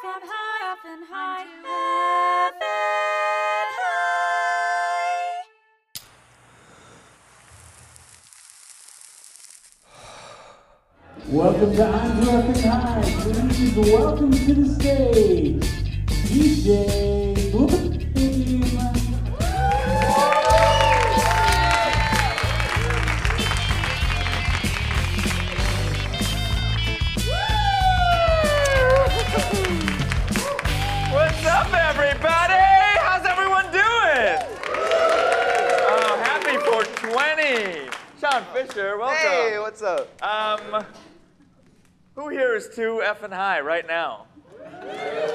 FM high, FM high, FM high. Welcome to On to Epic High. Please welcome to the stage, DJ Bloom. Fisher, welcome. Hey, what's up? Um, who here is too effing high right now?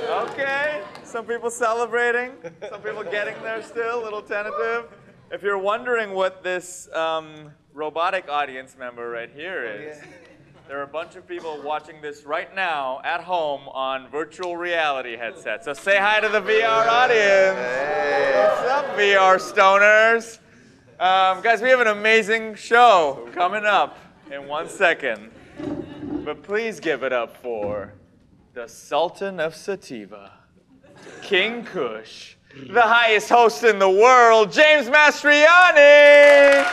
Okay, some people celebrating, some people getting there still, a little tentative. If you're wondering what this um, robotic audience member right here is, there are a bunch of people watching this right now at home on virtual reality headsets. So say hi to the VR audience. Hey. What's up, VR stoners? Um, guys, we have an amazing show coming up in one second. But please give it up for the Sultan of Sativa, King Kush, the highest host in the world, James Mastriani.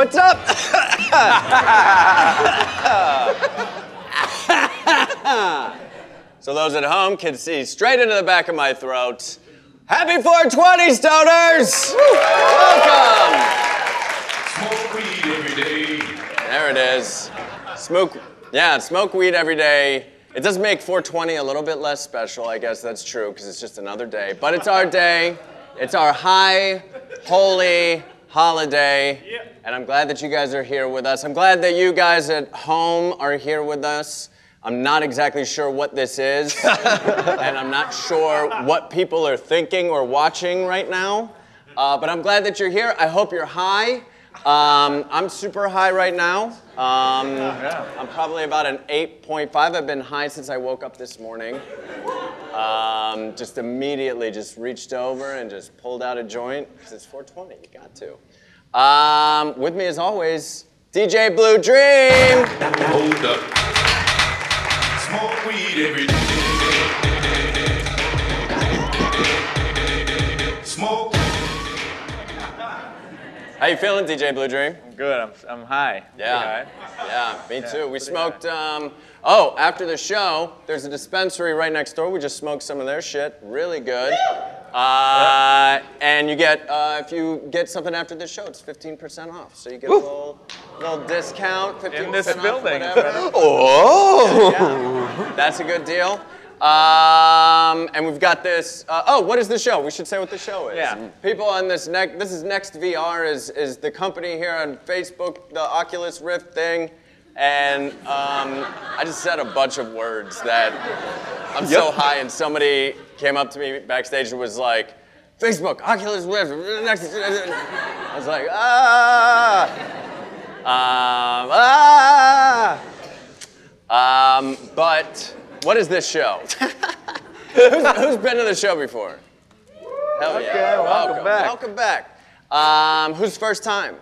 What's up? so those at home can see straight into the back of my throat. Happy 420, stoners! Welcome! Smoke weed every day. There it is. Smoke, yeah, smoke weed every day. It does make 420 a little bit less special, I guess that's true, because it's just another day. But it's our day. It's our high, holy holiday. And I'm glad that you guys are here with us. I'm glad that you guys at home are here with us. I'm not exactly sure what this is, and I'm not sure what people are thinking or watching right now. Uh, but I'm glad that you're here. I hope you're high. Um, I'm super high right now. Um, I'm probably about an 8.5. I've been high since I woke up this morning. Um, just immediately just reached over and just pulled out a joint because it's 420. You got to. Um, with me as always, DJ Blue Dream. Hold up. Smoke weed every day. How you feeling, DJ Blue Dream? I'm good. I'm, I'm high. Yeah. Pretty Yeah, me too. We smoked. Um, oh, after the show, there's a dispensary right next door. We just smoked some of their shit. Really good. Uh, and you get uh, if you get something after the show, it's 15% off. So you get a little little discount. 15% In this off, building. whatever. Oh, yeah. that's a good deal. Um, and we've got this. Uh, oh, what is the show? We should say what the show is. Yeah. People on this next. This is Next VR is is the company here on Facebook, the Oculus Rift thing, and um, I just said a bunch of words that I'm so high, and somebody came up to me backstage and was like, "Facebook, Oculus Rift, next." I was like, ah, um, ah. Um, but what is this show? who's, who's been to the show before? Hell Okay, yeah. welcome back. Welcome back. Um, who's first time?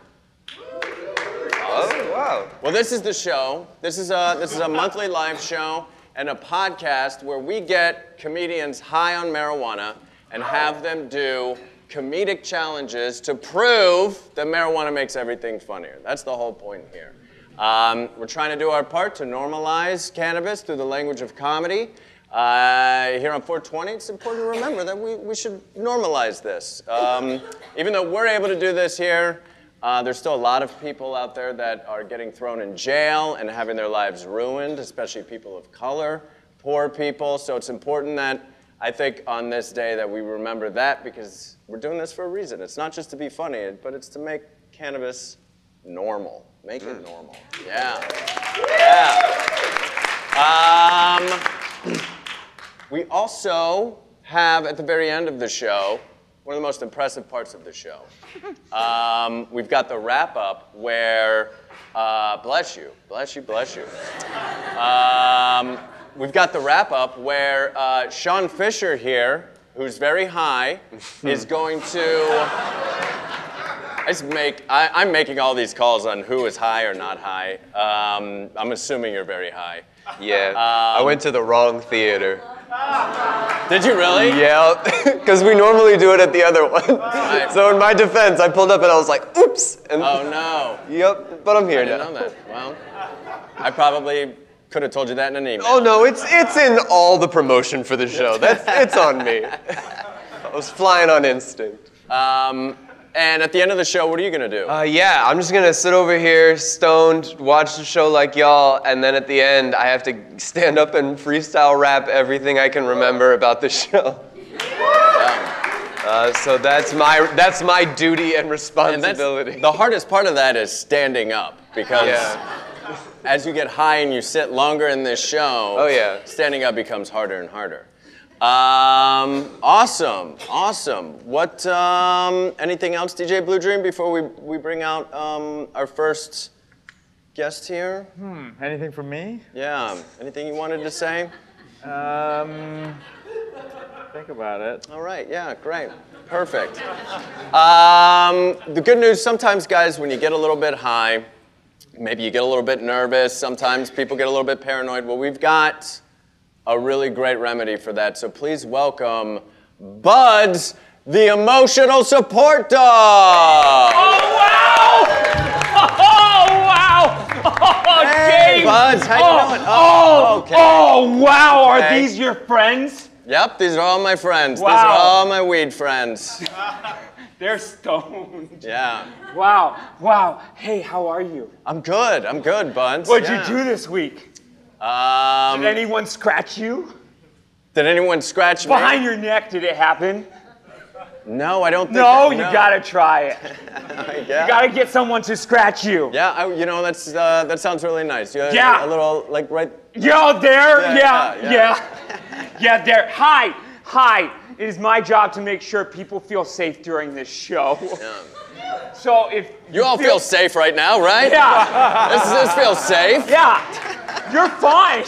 Oh, wow. Well, this is the show. This is a this is a monthly live show and a podcast where we get comedians high on marijuana and have them do comedic challenges to prove that marijuana makes everything funnier. That's the whole point here. Um, we're trying to do our part to normalize cannabis through the language of comedy. Uh, here on 420, it's important to remember that we, we should normalize this. Um, even though we're able to do this here, uh, there's still a lot of people out there that are getting thrown in jail and having their lives ruined, especially people of color, poor people. So it's important that I think on this day that we remember that because we're doing this for a reason. It's not just to be funny, but it's to make cannabis normal. Make it normal. Yeah. Yeah. Um, we also have at the very end of the show one of the most impressive parts of the show. Um, we've got the wrap up where, uh, bless you, bless you, bless you. Um, we've got the wrap up where uh, Sean Fisher here, who's very high, is going to. I make. I, I'm making all these calls on who is high or not high. Um, I'm assuming you're very high. Yeah. I went to the wrong theater. Did you really? Yeah, because we normally do it at the other one. Right. So in my defense, I pulled up and I was like, oops. And Oh no. yep, but I'm here I didn't now. know that. Well, I probably could have told you that in an email. Oh no, it's it's in all the promotion for the show. That's it's on me. I was flying on instinct. Um, and at the end of the show, what are you gonna do? Uh, yeah, I'm just gonna sit over here, stoned, watch the show like y'all, and then at the end, I have to stand up and freestyle rap everything I can remember about the show. Uh, so that's my that's my duty and and responsibility. the hardest part of that is standing up because Yeah. as you get high and you sit longer in this show, Oh, yeah. standing up becomes harder and harder. Um, awesome, awesome. What? Um, anything else, DJ Blue Dream, before we we bring out um, our first guest here? Anything from me? Yeah. Anything you wanted to say? Um, think about it. All right, yeah, great. Perfect. Um, the good news sometimes, guys, when you get a little bit high, maybe you get a little bit nervous, sometimes people get a little bit paranoid. Well, we've got a really great remedy for that. So please welcome Buds, the emotional support dog. Oh wow! Oh, wow! Oh, hey, James! Buds, how you oh, doing? Oh, oh okay. oh, wow! Are Okay. these your friends? Yep, these are all my friends. These are all my weed friends. They're stoned. Yeah. Wow! Wow! Hey, how are you? I'm good. I'm good, Buds. What'd Yeah. you do this week? Um, Did anyone scratch you did anyone scratch me? behind your neck? Did it happen? No, I don't think. No, you no. gotta try it. Yeah. You gotta get someone to scratch you. Yeah, I, you know that's uh, that sounds really nice. You Yeah. a little like right. Yo, there, Yeah, yeah, yeah, yeah, yeah, there. Hi, hi. It is my job to make sure people feel safe during this show. So if You all feel safe right now, right? yeah, This, this feels safe. yeah, you're fine.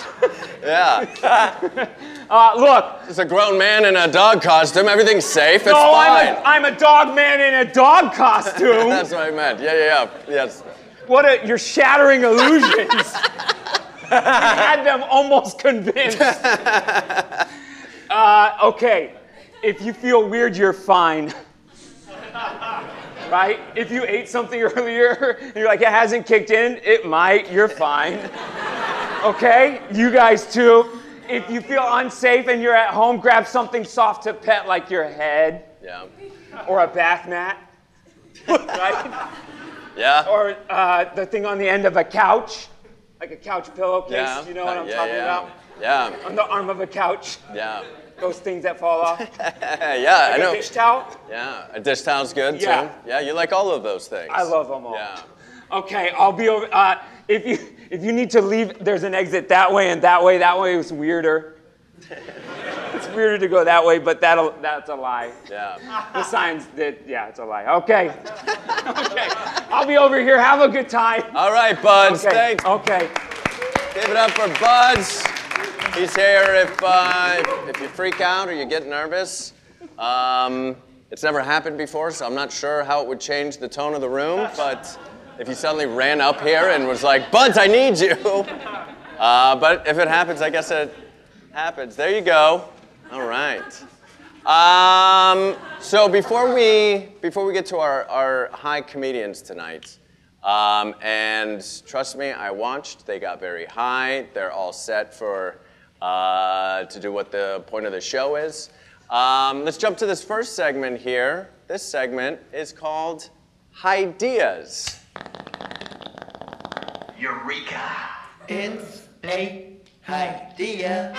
Yeah. Uh, look, It's a grown man in a dog costume. Everything's safe. It's no, I'm a, I'm a dog man in a dog costume. That's what I meant. Yeah, yeah, yeah. Yes. what a, you're shattering illusions. you had them almost convinced. Uh, okay, if you feel weird, you're fine. Right? If you ate something earlier and you're like, it hasn't kicked in, it might, you're fine. Okay? You guys too. If you feel unsafe and you're at home, grab something soft to pet like your head Yeah. or a bath mat. Right? Yeah. or uh, the thing on the end of a couch, like a couch pillowcase. yeah. You know what I'm yeah, talking yeah. about? Yeah. On the arm of a couch, Yeah. Those things that fall off. yeah, I know. a dish towel. Yeah. A dish towel's good Yeah. too. Yeah, you like all of those things. I love them all. Yeah. Okay, I'll be over. Uh, if you if you need to leave, there's an exit that way and that way. That way is weirder. it's weirder to go that way, but that'll that's a lie. Yeah. The signs that yeah, it's a lie. Okay. okay. I'll be over here. Have a good time. All right, Buds. Okay. Thanks. Okay. Give it up for Buds. He's here if, uh, if you freak out or you get nervous. Um, it's never happened before, so I'm not sure how it would change the tone of the room, but if you suddenly ran up here and was like, Buds, I need you. Uh, but if it happens, I guess it happens. There you go. All right. Um, so before we before we get to our, our high comedians tonight, um, and trust me, I watched. They got very high. They're all set for uh, to do what the point of the show is. Um, let's jump to this first segment here. This segment is called Ideas. Eureka! It's a idea.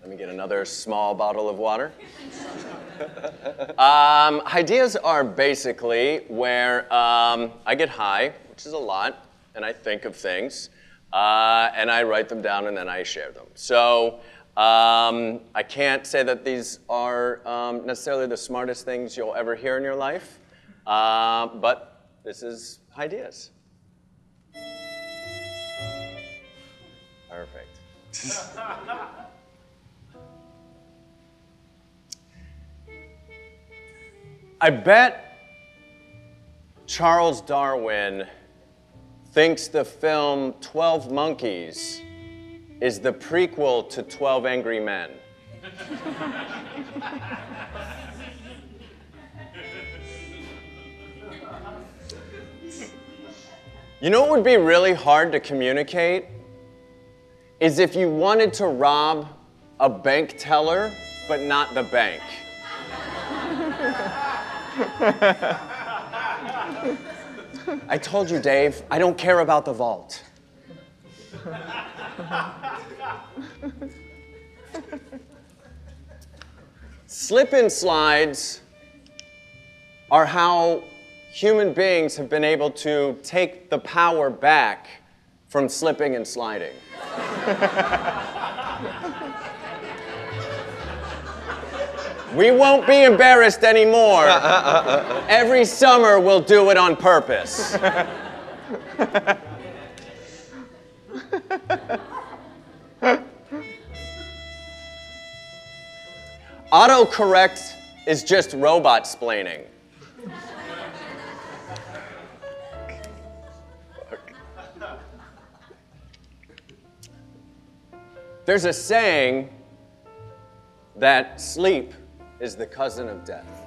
Let me get another small bottle of water. Um, ideas are basically where um, I get high, which is a lot, and I think of things, uh, and I write them down and then I share them. So um, I can't say that these are um, necessarily the smartest things you'll ever hear in your life, Uh, but this is ideas. Perfect. I bet Charles Darwin thinks the film 12 Monkeys is the prequel to 12 Angry Men. You know what would be really hard to communicate? Is if you wanted to rob a bank teller, but not the bank. I told you, Dave, I don't care about the vault. Slip and slides are how human beings have been able to take the power back from slipping and sliding. we won't be embarrassed anymore. Uh, uh, uh, Every summer we'll do it on purpose. Autocorrect is just robot splaining. There's a saying that sleep is the cousin of death.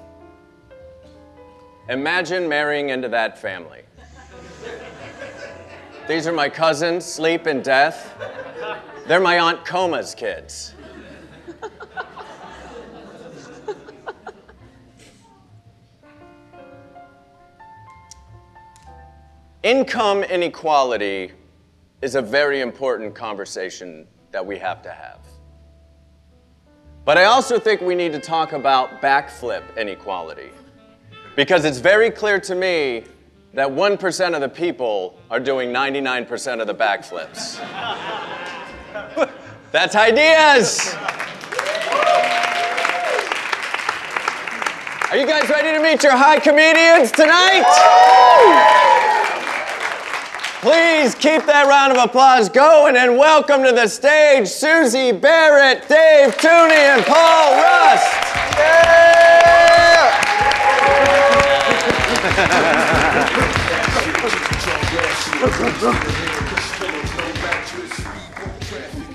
Imagine marrying into that family. These are my cousins, Sleep and Death. They're my Aunt Coma's kids. Income inequality is a very important conversation that we have to have. But I also think we need to talk about backflip inequality. Because it's very clear to me that 1% of the people are doing 99% of the backflips. That's ideas! Are you guys ready to meet your high comedians tonight? Please keep that round of applause going and welcome to the stage Susie Barrett, Dave Tooney, and Paul Rust. Yeah!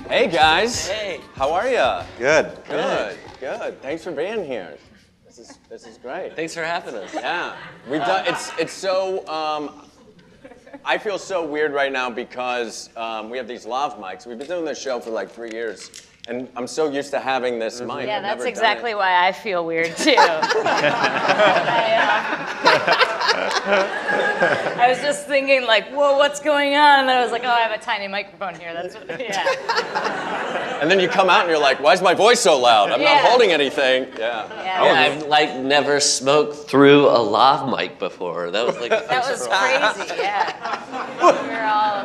Hey guys. Hey. How are you? Good. Good. Good. Thanks for being here. This is this is great. Thanks for having us. Yeah, we've done. It's it's so. Um, I feel so weird right now because um, we have these lav mics. We've been doing this show for like three years, and I'm so used to having this Mm-hmm. mic. Yeah, I've that's never done exactly it. why I feel weird too. I, uh, I was just thinking, like, whoa, what's going on? And then I was like, oh, I have a tiny microphone here. That's what, yeah. And then you come out and you're like, "Why is my voice so loud? I'm Yeah. not holding anything." Yeah. yeah. Yeah, I've like never smoked through a lav mic before. That was like That was crazy, yeah. We were all,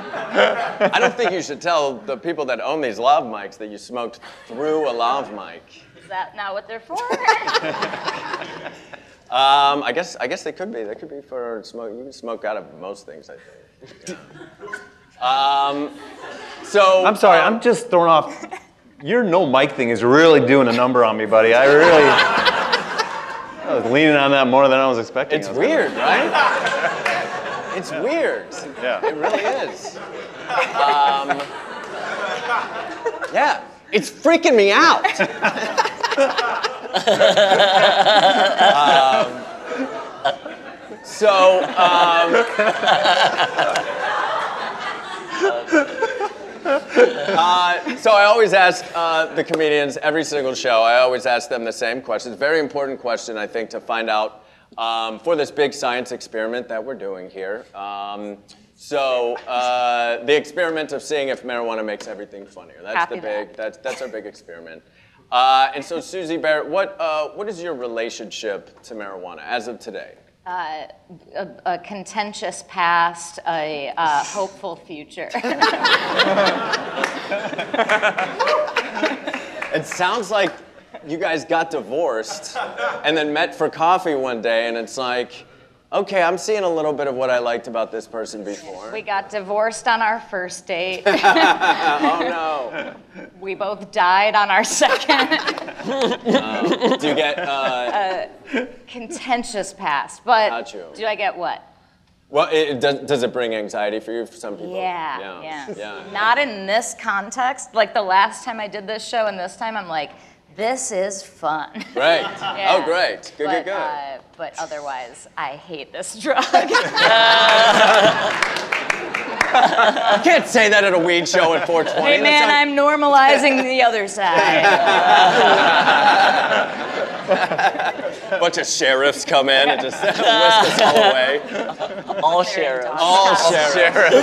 I don't think you should tell the people that own these lav mics that you smoked through a lav mic. is that not what they're for? Um, I guess I guess they could be. They could be for smoke. You can smoke out of most things, I think. Yeah. Um, so I'm sorry, um, I'm just thrown off. Your no mic thing is really doing a number on me, buddy. I really. I was leaning on that more than I was expecting. It's I was gonna- weird, right? It's weird. Yeah. It really is. Um, yeah, it's freaking me out. Um, so, um, uh, so I always ask uh, the comedians every single show. I always ask them the same question. It's a very important question, I think, to find out um, for this big science experiment that we're doing here. So uh, the experiment of seeing if marijuana makes everything funnier. That's Copy the that. big. That's that's our big experiment. Uh, and so, Susie Barrett, what uh, what is your relationship to marijuana as of today? Uh, a, a contentious past, a uh, hopeful future. It sounds like you guys got divorced and then met for coffee one day, and it's like, Okay, I'm seeing a little bit of what I liked about this person before. We got divorced on our first date. oh no. we both died on our second. Do you get? Uh, Contentious past. But do I get what? well, it, it does, does it bring anxiety for you? For some people. Yeah, Yeah. yeah. yeah. Not in this context. Like the last time I did this show and this time I'm like, this is fun. Great. Yeah. Oh, great. Good, but, good, good. Uh, but otherwise, I hate this drug. you can't say that at a weed show at 420. hey man, That's I'm normalizing the other side. not- bunch of sheriffs come in and just whisk us all away. All sheriffs. All sheriffs.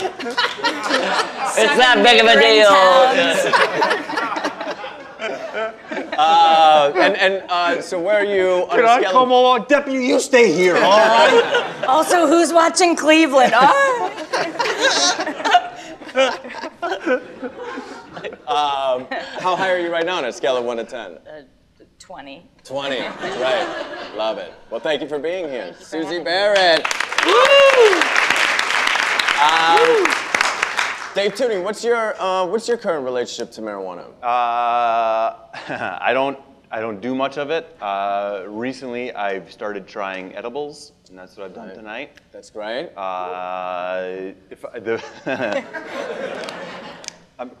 It's that big of a deal. Uh, and and uh, so where are you on Can a I scale come of, along? Deputy, you stay here, all right? also, who's watching Cleveland? Oh. um, how high are you right now on a scale of 1 to 10? Uh, 20. 20. Right. Love it. Well, thank you for being here. Susie Barrett. Um, Dave Tooney, what's your uh, what's your current relationship to marijuana? Uh, I don't. I don't do much of it. Uh, recently, I've started trying edibles, and that's what I've done tonight. That's great. Uh, if I- the,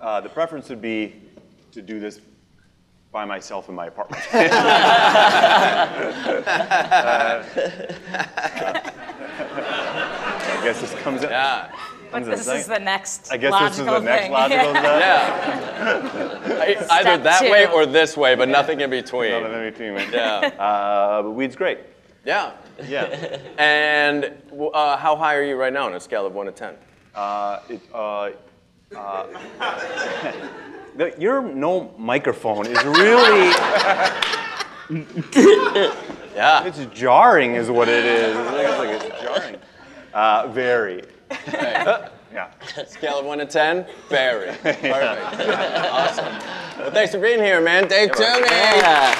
uh, the preference would be to do this by myself in my apartment. Uh, I guess this comes in. Yeah. But this is the next I guess logical this is the next thing. logical step. Yeah. I- Either Step that two. way or this way, but nothing in between. Nothing in between, man. Yeah. Uh, but weed's great. Yeah. Yeah. And uh, how high are you right now on a scale of 1 to 10? Uh, it, uh, uh, the, your no microphone is really. Yeah. It's jarring, is what it is. It's like, it's, like it's jarring. Uh, very. Right. Yeah. Scale of 1 to 10? Very. Perfect. awesome. Well, thanks for being here, man. Dave Tooney. Yeah.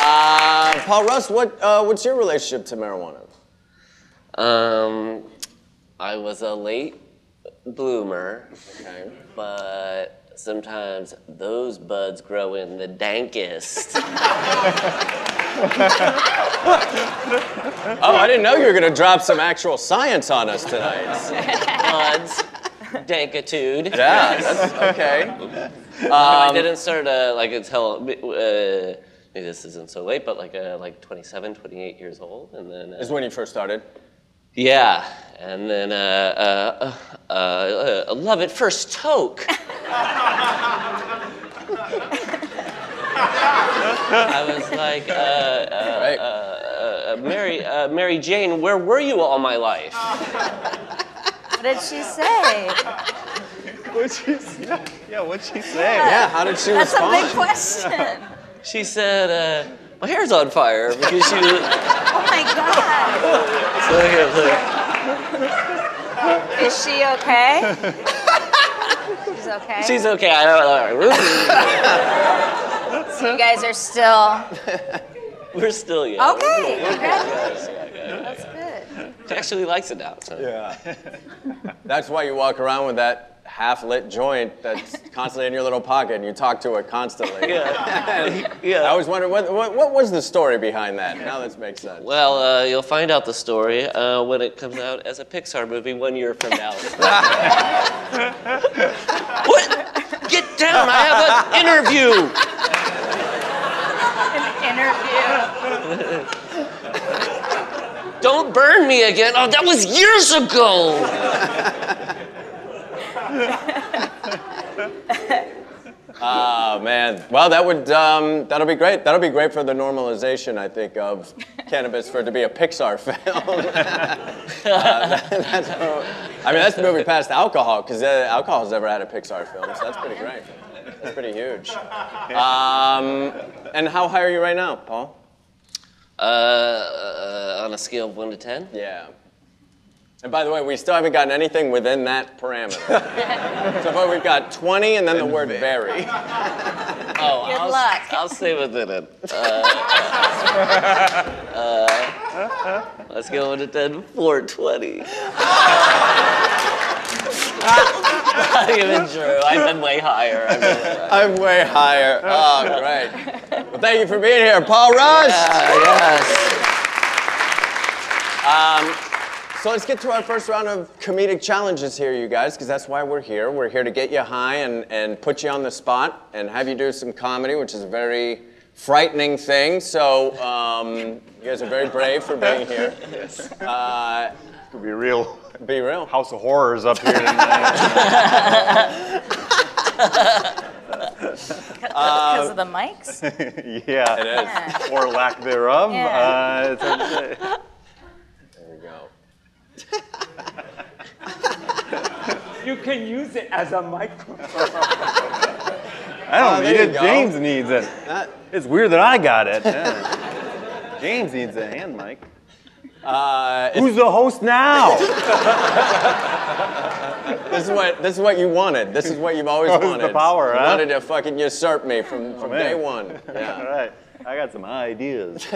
Uh, Paul Rust, what, uh, what's your relationship to marijuana? Um, I was a late bloomer, Okay. but sometimes those buds grow in the dankest. Oh, I didn't know you were going to drop some actual science on us tonight. buds. Dankitude. Yeah, that's okay. I didn't start uh, like until uh, maybe this isn't so late, but like uh, like 27, 28 years old, and then uh, Is when you first started. yeah, and then uh, uh, uh, uh, love at first toke. I was like, uh, uh, uh, uh, Mary, uh, Mary Jane, where were you all my life? What did she say? What'd she say? Yeah, what'd she say? Yeah, how did she respond? That's a big question. She said, uh, my hair's on fire because she was. Oh my God. So here, look. Is she okay? She's okay. She's okay. I don't know. so you guys are still We're still young. okay. We're Congrats. good. That's good. She actually likes it now. So. Yeah. That's why you walk around with that half-lit joint that's constantly in your little pocket and you talk to it constantly. Yeah. yeah. I always wondered, what, what, what was the story behind that? Now this makes sense. Well, uh, you'll find out the story uh, when it comes out as a Pixar movie one year from now. what? Get down! I have an interview. An interview. Don't burn me again. Oh, that was years ago. Oh man. Well, that would um, that'll be great. That'll be great for the normalization, I think, of cannabis for it to be a Pixar film. Uh, that- that's, I mean, that's moving past alcohol because uh, alcohol's never had a Pixar film, so that's pretty great. That's pretty huge. Um, and how high are you right now, Paul? Uh, uh, on a scale of one to ten. Yeah. And by the way, we still haven't gotten anything within that parameter. so far, we've got 20 and then the word very. Oh, Good I'll, luck. I'll stay within it. Uh, uh, let's go into it then. 420. Not even true. I've been way higher. I've been, I'm way higher. Oh, great. Well, thank you for being here, Paul Rust. Yeah, yes. Um, so let's get to our first round of comedic challenges here, you guys, because that's why we're here. We're here to get you high and, and put you on the spot and have you do some comedy, which is a very frightening thing. So um, you guys are very brave for being here. Yes. Uh, Could be real. Be real. House of Horrors up here tonight. Because of the mics? yeah. It is. Yeah. Or lack thereof. Yeah. Uh, it's hard to say. There we go. You can use it as a microphone. I don't Oh, need it. James needs it. That- It's weird that I got it. Yeah. James needs a hand mic. uh, Who's the host now? this is what this is what you wanted. This is what you've always Oh, this wanted. the power, you huh? wanted to fucking usurp me from, from man. day one. All Yeah. right. I got some ideas.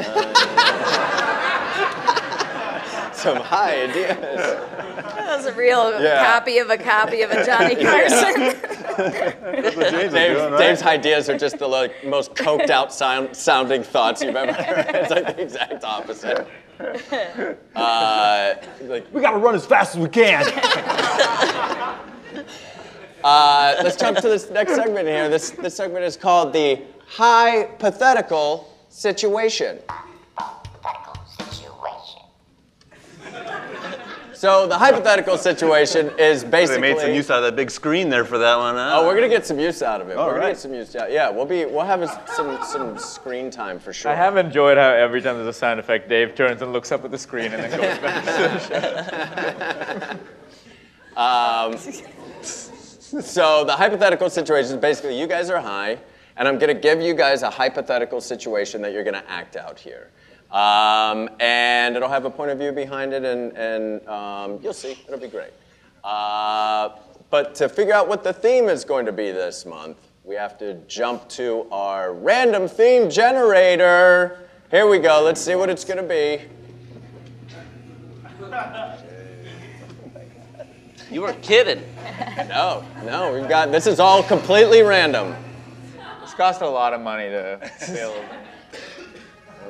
Some high ideas. That was a real Yeah. copy of a copy of a Johnny Carson. James Dave's, doing, right? Dave's ideas are just the like, most coked out sound, sounding thoughts you've ever heard. It's like the exact opposite. Uh, like, we gotta run as fast as we can. uh, let's jump to this next segment here. This, this segment is called the hypothetical situation. So the hypothetical situation is basically. they made some use out of that big screen there for that one. Huh? Oh, we're gonna get some use out of it. All we're gonna get some use. out. Yeah, we'll be. We'll have a- some some screen time for sure. I have enjoyed how every time there's a sound effect, Dave turns and looks up at the screen and then goes back. to the Um, so the hypothetical situation is basically you guys are high, and I'm gonna give you guys a hypothetical situation that you're gonna act out here. Um, and it'll have a point of view behind it, and, and um, you'll see. It'll be great. Uh, but to figure out what the theme is going to be this month, we have to jump to our random theme generator. Here we go. Let's see what it's gonna be. You were kidding. No, no, we've got this is all completely random. It's cost a lot of money to build.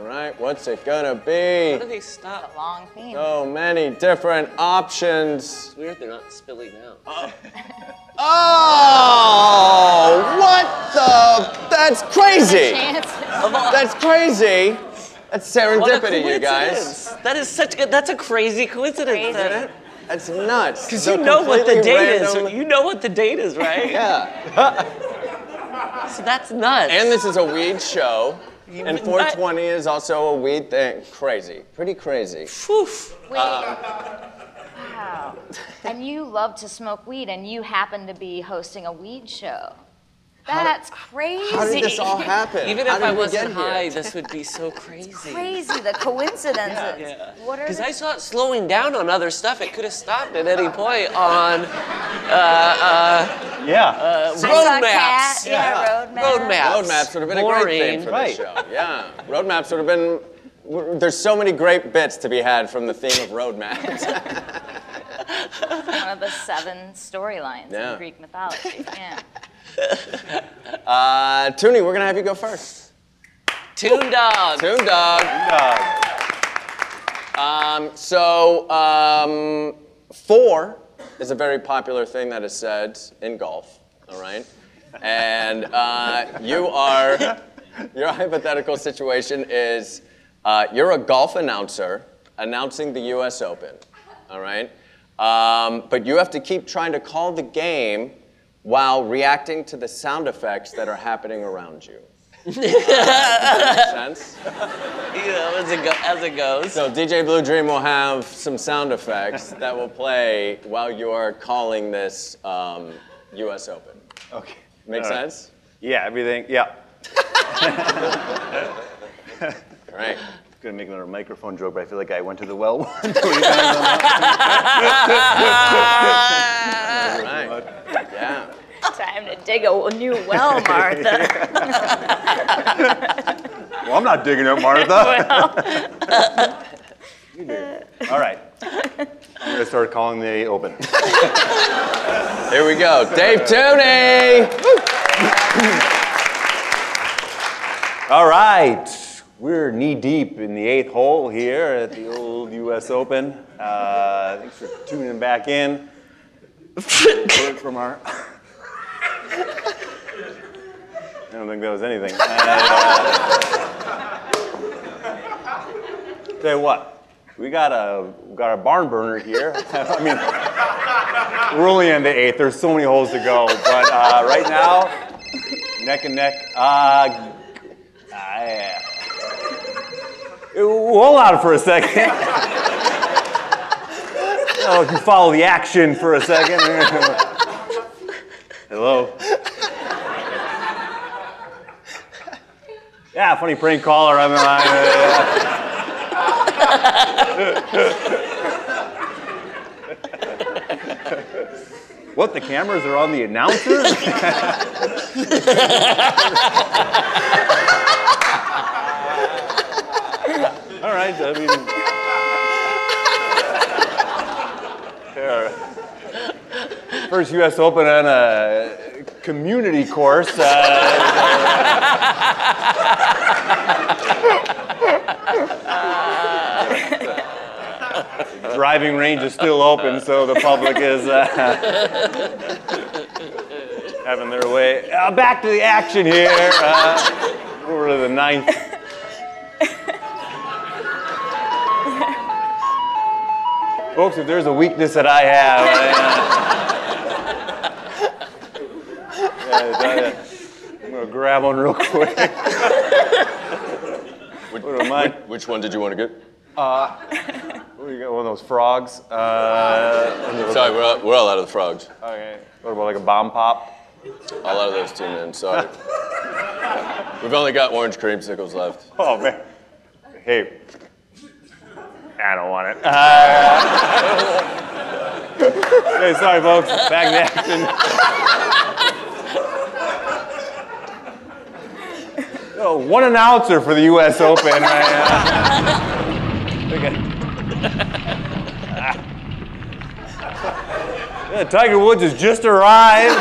All right, what's it gonna How be? do they stop? Long theme. So many different options. It's weird they're not spilling out. Oh, what the? That's crazy. Chances. That's crazy. That's serendipity, you guys. coincidence. That is such a, that's a crazy coincidence. Crazy. That- That's nuts. Because you know what the date random- is. You know what the date is, right? Yeah. So that's nuts. And this is a weed show. You And would 420 is also a weed thing. Crazy. Pretty crazy. Oof. Wait. wow. And you love to smoke weed, and you happen to be hosting a weed show. That's crazy. How did this all happen? Even How if did I we wasn't get here? high, this would be so crazy. Crazy, the coincidences. Yeah. What are Because I saw it slowing down on other stuff. It could have stopped at any point on uh, Yeah. uh, I saw road cat. maps. Yeah, road maps. Road maps. Roadmaps would have been a great theme for Right. this show. Yeah, roadmaps would have been. There's so many great bits to be had from the theme of roadmaps. One of the seven storylines Yeah. in Greek mythology. Yeah. uh, Tooney, we're gonna have you go first. Toon Dog. Toon Dog. Dog. Um, so um, four is a very popular thing that is said in golf. All right, and uh, you are your hypothetical situation is uh, you're a golf announcer announcing the U.S. Open. All right, um, but you have to keep trying to call the game while reacting to the sound effects that are happening around you. Makes sense? You know, as it, go, as it goes. So DJ Blue Dream will have some sound effects that will play while you are calling this um, U.S. Open. Okay. Make All right. sense? Yeah, everything. Yeah. Right. Gonna make another microphone joke, but I feel like I went to the well. All right. Yeah. Time to dig a new well, Martha. Well, I'm not digging up Martha. All right. I'm gonna start calling the open. Here we go. Dave Tooney. All right. We're knee deep in the eighth hole here at the old U.S. Open. Uh, thanks for tuning back in. From our. I don't think that was anything. Uh, tell you what, we got a we got a barn burner here. I mean, we're only into eighth. There's so many holes to go, but uh, right now, neck and neck. Uh, I, hold on for a second. oh, you follow the action for a second. Hello. Yeah, funny prank caller. I'm. what? The cameras are on the announcers? I mean. First U.S. Open on a community course. Uh, driving range is still open, so the public is uh, having their way. Uh, back to the action here. Uh, over to the ninth. Folks, if there's a weakness that I have, I, am gonna grab one real quick. Which, What am I? which- which one did you want to get? Uh, you got? One of those frogs? Uh, Sorry, we're all, we're all out of the frogs. Okay. What about like a bomb pop? All out of those two, man. Sorry. We've only got orange creamsicles left. Oh man. Hey. I don't want it. Uh, hey, sorry, folks. Back in action. Oh, one announcer for the U.S. Open. right now. Okay. Yeah, Tiger Woods has just arrived.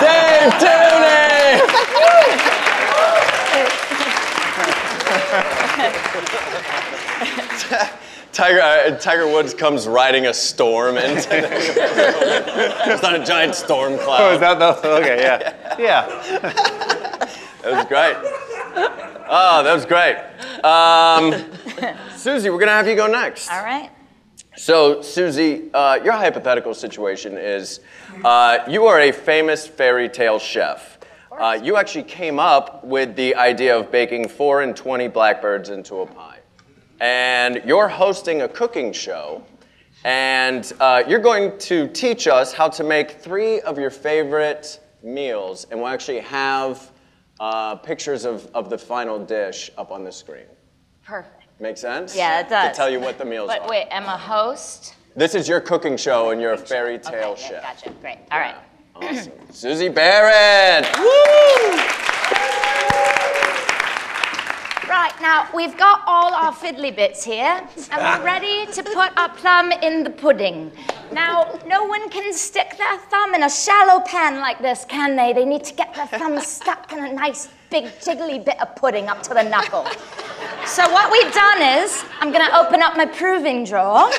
Dave Tooney! Tiger, uh, Tiger Woods comes riding a storm into It's not a giant storm cloud. Oh, is that the? Okay, yeah. Yeah. That was great. Oh, that was great. Um, Susie, we're gonna have you go next. All right. So, Susie, uh, your hypothetical situation is uh, you are a famous fairy tale chef. Uh, you actually came up with the idea of baking four and 20 blackbirds into a pie. And you're hosting a cooking show, and uh, you're going to teach us how to make three of your favorite meals, and we'll actually have uh, pictures of, of the final dish up on the screen. Perfect. Make sense? Yeah, it does. To tell you what the meals But are. wait, I'm a host. This is your cooking show, and you're a fairy tale Okay, yeah, chef. gotcha. Great. All right. Awesome. Susie Barrett. Right, now we've got all our fiddly bits here, and we're ready to put our plum in the pudding. Now, no one can stick their thumb in a shallow pan like this, can they? They need to get their thumb stuck in a nice big jiggly bit of pudding up to the knuckle. So what we've done is, I'm gonna open up my proving drawer.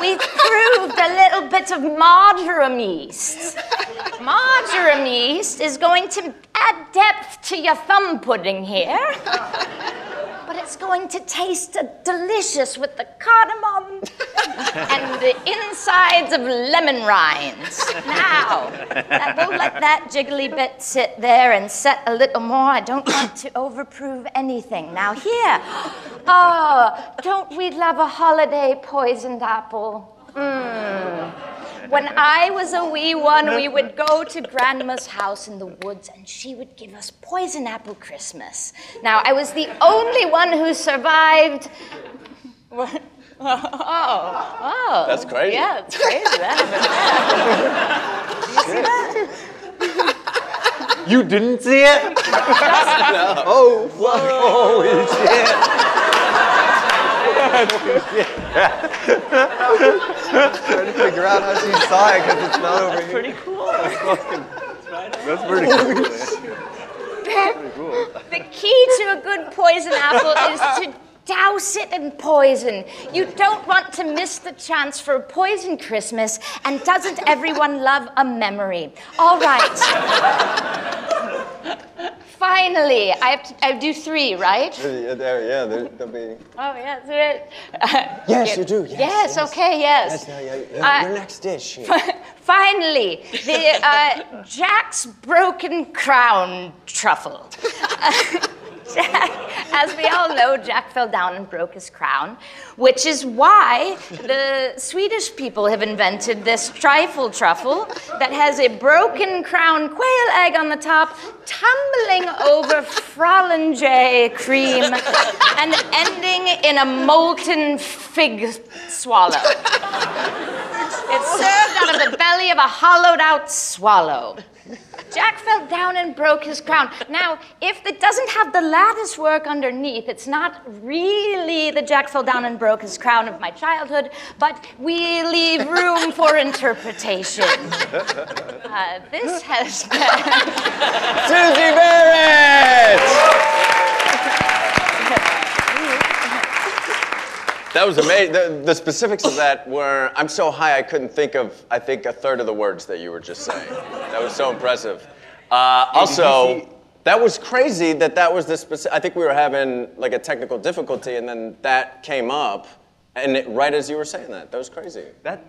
We've proved a little bit of marjoram yeast. Marjoram yeast is going to add depth to your thumb pudding here. But it's going to taste delicious with the cardamom and the insides of lemon rinds. Now, that- we'll let that jiggly bit sit there and set a little more. I don't want to overprove anything. Now, here. Oh, don't we love a holiday poisoned apple? Mmm. When I was a wee one, we would go to Grandma's house in the woods and she would give us poison apple Christmas. Now, I was the only one who survived. What? Oh, oh. That's crazy. Yeah, it's crazy. That You didn't see it? Oh, fuck. Holy shit. Trying to figure out how she saw it because it's not over here. Pretty cool. That's, fucking, right that's pretty cool. That's pretty cool. The key to a good poison apple is to douse it in poison. You don't want to miss the chance for a poison Christmas, and doesn't everyone love a memory? All right. Finally, I have to I do three, right? Yeah, there, yeah, there, there'll be. Oh, yeah, that's it. Yes, you do. Yes, Yes, okay, yes. Yes, yeah, yeah, yeah. Uh, Your next dish. Finally, the uh, Jack's broken crown truffle. As we all know, Jack fell down and broke his crown, which is why the Swedish people have invented this trifle truffle that has a broken crown quail egg on the top, tumbling over Frollinger cream, and ending in a molten fig swallow. It's served out of the belly of a hollowed out swallow. Jack fell down and broke his crown. Now, if it doesn't have the lattice work underneath, it's not really the Jack fell down and broke his crown of my childhood, but we leave room for interpretation. Uh, this has been. Susie Barrett! That was amazing. The, the specifics of that were I'm so high I couldn't think of, I think, a third of the words that you were just saying. That was so impressive. Uh, also, that was crazy that that was the specific. I think we were having like a technical difficulty and then that came up. And it, right as you were saying that, that was crazy. That,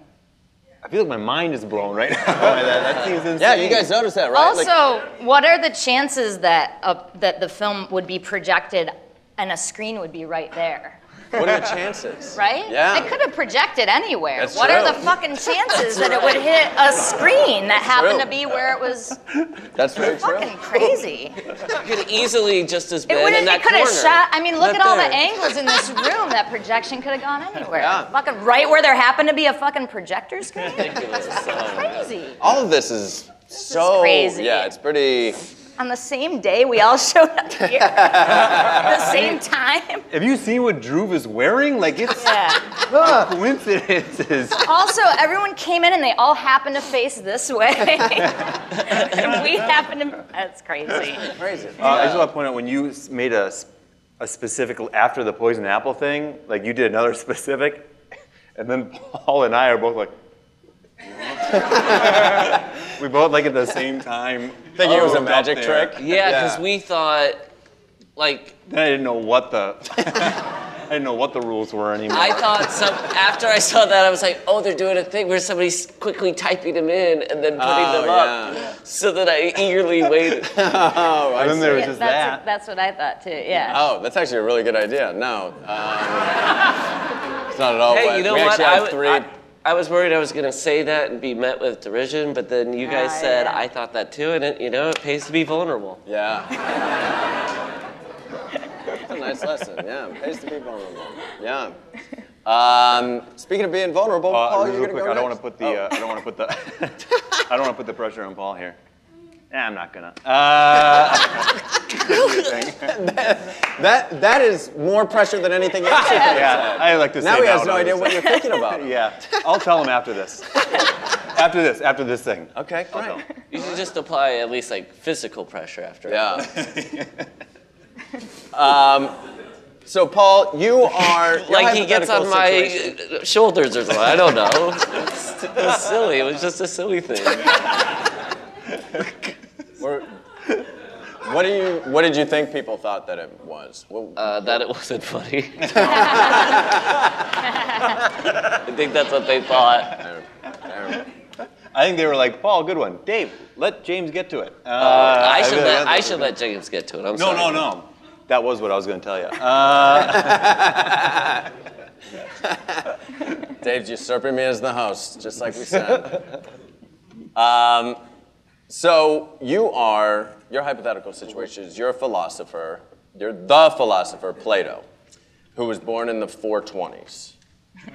I feel like my mind is blown right now. by that, that seems insane. Yeah, you guys noticed that, right? Like- Also, what are the chances that uh, that the film would be projected and a screen would be right there? What are the chances? Right? Yeah. It could have projected anywhere. That's what are the fucking chances that it would hit a screen that happened true. to be where it was That's very true. fucking crazy? Could easily just as It been would in have. that It could have corner. shot. I mean, look at all the angles in this room. That projection could have gone anywhere. Yeah. Fucking right where there happened to be a fucking projector screen. Ridiculous. Crazy. All of this is so crazy. Yeah, it's pretty. On the same day, we all showed up here. At the same time. Have you seen what Drew is wearing? Like, it's Yeah. coincidences. Also, everyone came in and they all happened to face this way. and we happened to. That's crazy. Crazy. Uh, I just want to point out when you s- made a specific after the poison apple thing, like you did another specific, and then Paul and I are both like, we both like at the same time. Thinking it was a magic trick? Yeah, because we thought, like, Then I didn't know what the I didn't know what the rules were anymore. I thought some. After I saw that, I was like, oh, they're doing a thing where somebody's quickly typing them in and then putting Oh, them up. So that I eagerly waited. Oh, I and then there was Yeah, just that's, that. that's what I thought too. Yeah. Oh, that's actually a really good idea. No, um, it's not at all. Hey, what- you know we what? actually I, have w- three. I- I was worried I was going to say that and be met with derision, but then you guys Ah, said yeah. I thought that too, and it, you know, it pays to be vulnerable. yeah. That's a nice lesson. Yeah, it pays to be vulnerable. Yeah. Um, speaking of being vulnerable, Uh, Paul, real you're gonna quick, go I don't want to put the Oh. uh, I don't want to put the I don't want to put the pressure on Paul here. Eh, I'm not gonna. Uh, That that is more pressure than anything else. you could yeah. I like to say Now he has no idea what you're thinking about. yeah, I'll tell him after this. after this, after this thing. Okay, great. You should just apply at least like physical pressure after. Yeah. um, so Paul, you are Like he gets on hypothetical my shoulders or something. I don't know. It's, it was silly. It was just a silly thing. Or- what do you what did you think people thought that it was? Well, Uh, that it wasn't funny. I think that's what they thought. I think they were like, Paul, good one. Dave, let James get to it. Uh, I should think let I should let James get to it. I'm No, sorry. no, no. That was what I was going to tell you. Uh, Dave's usurping me as the host, just like we said. um, so you are your hypothetical situation is you're a philosopher. You're the philosopher Plato, who was born in the 420s.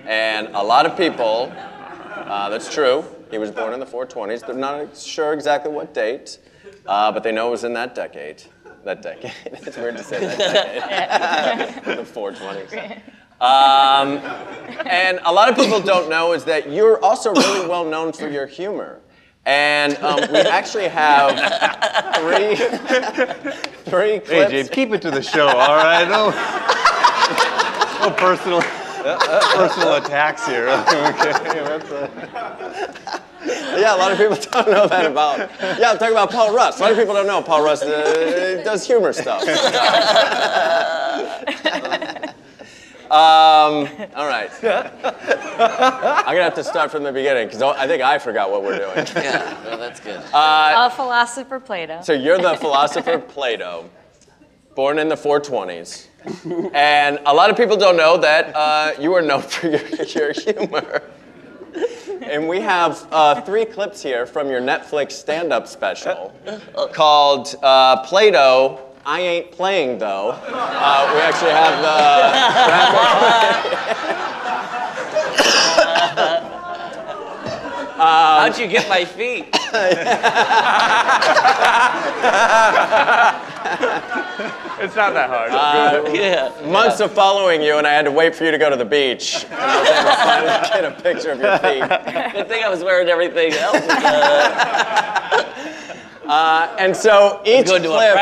And a lot of people, uh, that's true, he was born in the 420s. They're not sure exactly what date, uh, but they know it was in that decade. That decade. it's weird to say that decade. the 420s. Um, and a lot of people don't know is that you're also really well known for your humor. And um, we actually have three, three Hey, clips. James, keep it to the show, all right? No, no personal, personal attacks here. okay, that's, Yeah, a lot of people don't know that about. Yeah, I'm talking about Paul Rust. A lot of people don't know Paul Rust uh, does humor stuff. Um, all right. I'm gonna have to start from the beginning because I think I forgot what we're doing. Yeah, no, that's good. Uh, A philosopher Plato. so you're the philosopher Plato, born in the 420s, and a lot of people don't know that uh, you are known for your, your humor. And we have uh, three clips here from your Netflix stand-up special called uh, Plato. I ain't playing though. Uh, we actually have the. How'd you get my feet? It's not that hard. Uh, yeah. months of following you, and I had to wait for you to go to the beach. And I was able to finally get a picture of your feet. Good thing I was wearing everything else. Uh, Uh, and so each going to a clip,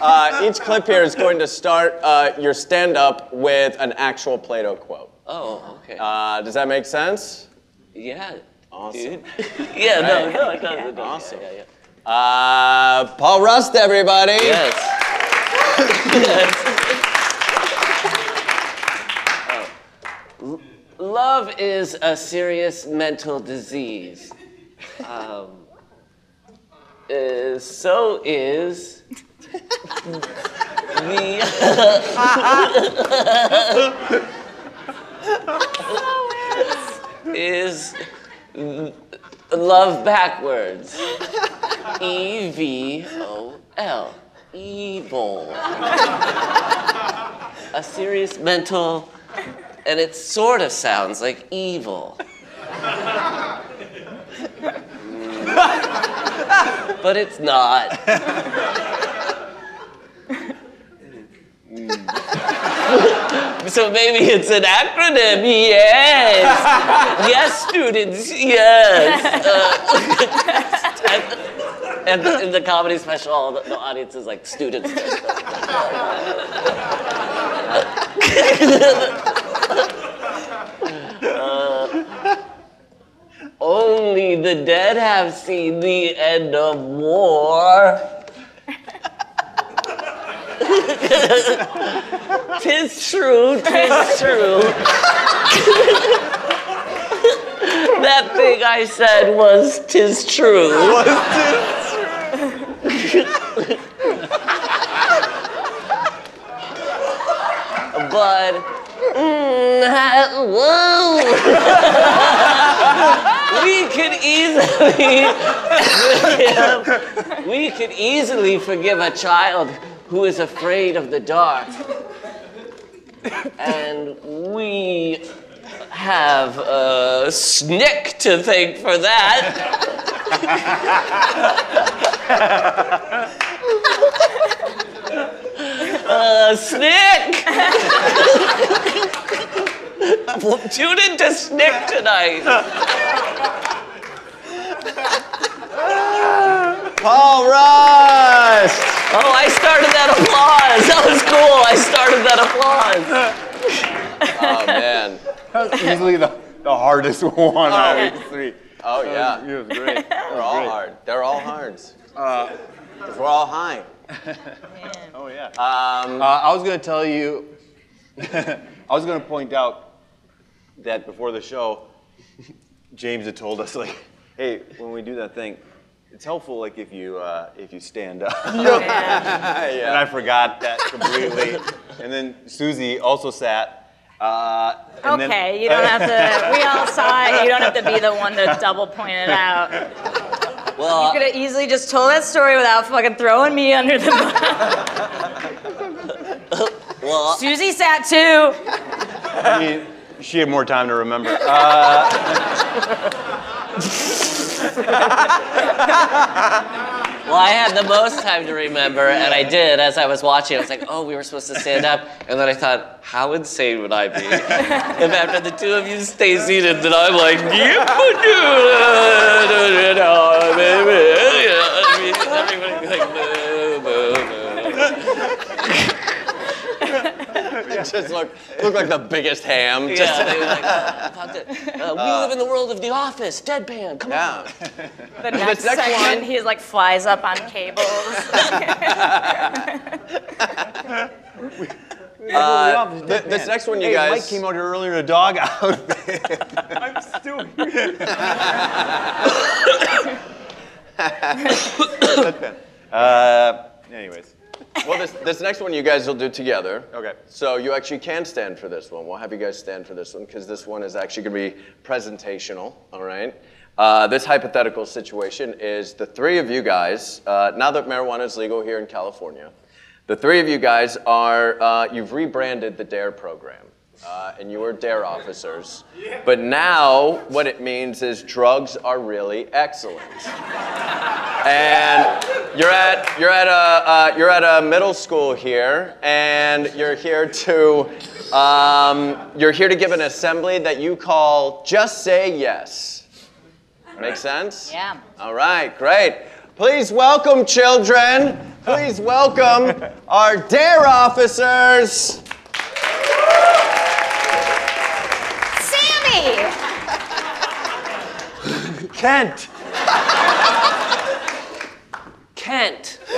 uh, each clip here is going to start uh, your stand-up with an actual Plato quote. Oh, okay. Uh, does that make sense? yeah. Awesome. Yeah, no, Right. no, it does. It does. Awesome. Yeah, yeah, Uh, Paul Rust, everybody. yeah. Yes. Love is a serious mental disease. Um, uh, so is the. is love backwards. E V O L. Evil. A serious mental, and it sort of sounds like evil. but it's not. so maybe it's an acronym. Yes. yes, students. Yes. Uh, and, in the comedy special, the, the audience is like students. Only the dead have seen the end of war. tis true, tis true. that thing I said was tis true. but mm, whoa. We could easily forgive, we could easily forgive a child who is afraid of the dark. And we have a Snick to thank for that. uh, Snick! Tune into Snick tonight. Paul Rust. Oh, I started that applause. That was cool. I started that applause. Oh man. that's easily the, the hardest one out of these three. Oh yeah. It was great. They're all hard. They're all hards. Uh, we're all high. Oh yeah. Um, Uh, I was going to tell you, I was going to point out that before the show, James had told us like, hey, when we do that thing, it's helpful like if you uh, if you stand up. And I forgot that completely. and then Susie also sat. Uh, and then- Okay, you don't have to. We all saw it. You don't have to be the one to double point it out. Well, you Could have easily just told that story without fucking throwing me under the bus. Well, Susie sat too. I mean, she had more time to remember. Uh, well, I had the most time to remember, and I did as I was watching. I was like, oh, we were supposed to stand up. And then I thought, how insane would I be if after the two of you stay seated, then I'm like, yeah, everybody like, just look look like the biggest ham. Just they were like, "Fuck it. Uh, we live in the world of The Office, deadpan. Come yeah. on. The next, next segment, one- he like flies up on cables. Uh, th- this next one, you hey, guys. Mike came out here earlier in a dog outfit. I'm still here. uh, anyways. Well, this, this next one you guys will do together. Okay. So you actually can stand for this one. We'll have you guys stand for this one because this one is actually going to be presentational. All right. Uh, this hypothetical situation is the three of you guys. Uh, now that marijuana is legal here in California, the three of you guys are uh, you've rebranded the Dare program. Uh, and you are DARE officers. But now, what it means is drugs are really excellent. and you're at you're at a uh, you're at a middle school here, and you're here to um, you're here to give an assembly that you call "Just Say Yes." Make sense? Yeah. All right, great. Please welcome children. Please welcome our DARE officers. Kent. Kent.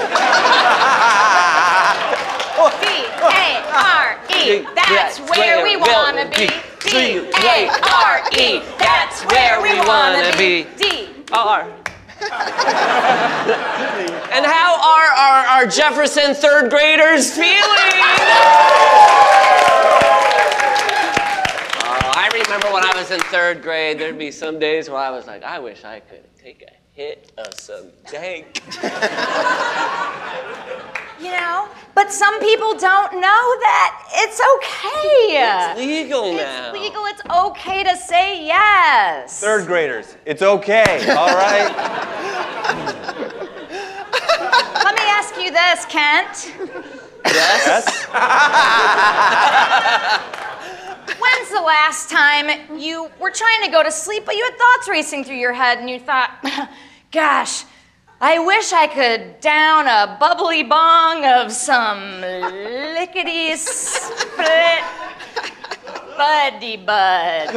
D-A-R-E, that's where we wanna be. D-A-R-E, that's where we wanna be. D. R. and how are our, our Jefferson third graders feeling? I remember when I was in third grade, there'd be some days where I was like, I wish I could take a hit of some dank. You know, but some people don't know that it's okay. It's legal now. It's legal, it's okay to say yes. Third graders. It's okay. All right. Let me ask you this, Kent. Yes? When's the last time you were trying to go to sleep, but you had thoughts racing through your head and you thought, gosh, I wish I could down a bubbly bong of some lickety split buddy bud.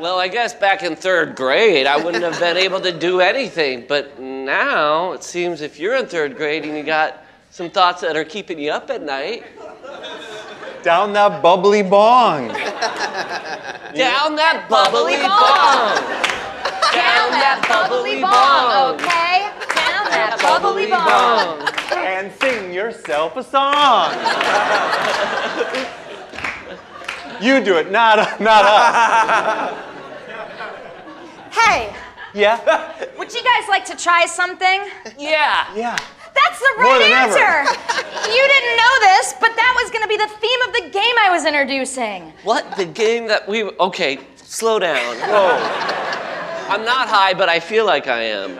Well, I guess back in third grade, I wouldn't have been able to do anything. But now, it seems if you're in third grade and you got some thoughts that are keeping you up at night, Down that bubbly bong. down that bubbly Bubbly bong. Down that bubbly bong, okay? Down that bubbly bong. and sing yourself a song. you do it, not not us. Hey, Yeah. would you guys like to try something? Yeah. Yeah. That's the More right than ever. answer. You didn't know this, but that was going to be the theme of the game I was introducing. What? The game that we. Okay, slow down. Whoa. I'm not high, but I feel like I am.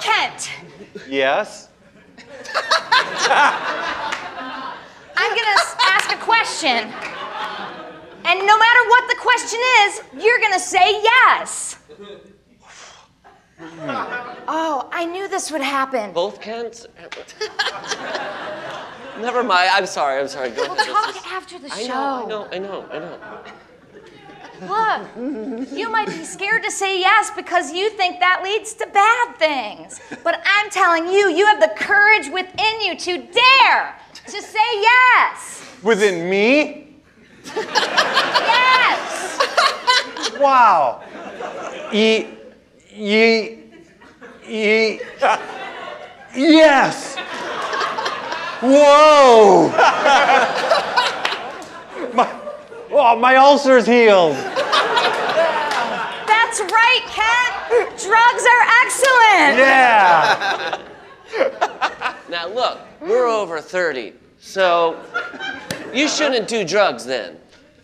Kent, Yes. I'm going to ask a question. And no matter what the question is, you're going to say yes. Oh, I knew this would happen. Both Kents? Never mind. I'm sorry. I'm sorry. Go We'll ahead. This talk is- after the I show. know, I know, I know, I know. Look, you might be scared to say yes because you think that leads to bad things. But I'm telling you, you have the courage within you to dare to say yes. Within me? Yes. Wow. E ye ye Yes. Whoa. my oh, my ulcer's healed. That's right, Kent. Drugs are excellent. Yeah. Now look, we're over 30, So you shouldn't do drugs then.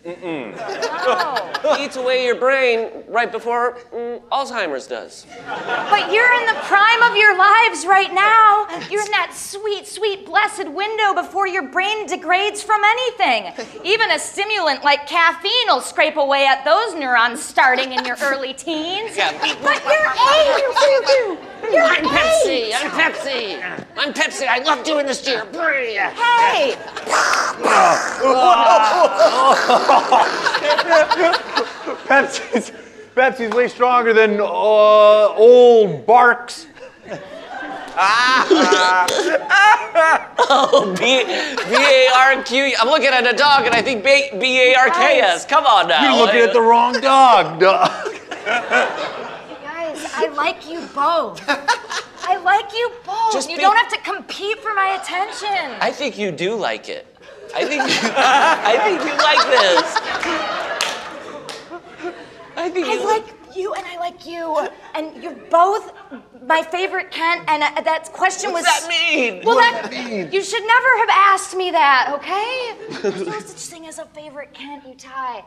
Oh. Eats away your brain right before mm, Alzheimer's does. But you're in the prime of your lives right now. You're in that sweet, sweet, blessed window before your brain degrades from anything. Even a stimulant like caffeine will scrape away at those neurons starting in your early teens. Yeah. But you're eight. You're I'm Pepsi. I'm Pepsi. I'm Pepsi. I love doing this to your brain. Hey, Pepsi's, Pepsi's way stronger than uh, old Barq's. Oh, B B A R Q. I'm looking at a dog and I think B A R K S. Come on now. You're looking at the wrong dog, dog. guys, I like you both. I like you both. Just you be- don't have to compete for my attention. I think you do like it. I think you, I think you like this. I think I you like you and I like you, and you're both my favorite Kent. And uh, that question What's was. that mean? Well, What that, does that mean? you should never have asked me that. Okay? There's no such thing as a favorite Kent, you tie.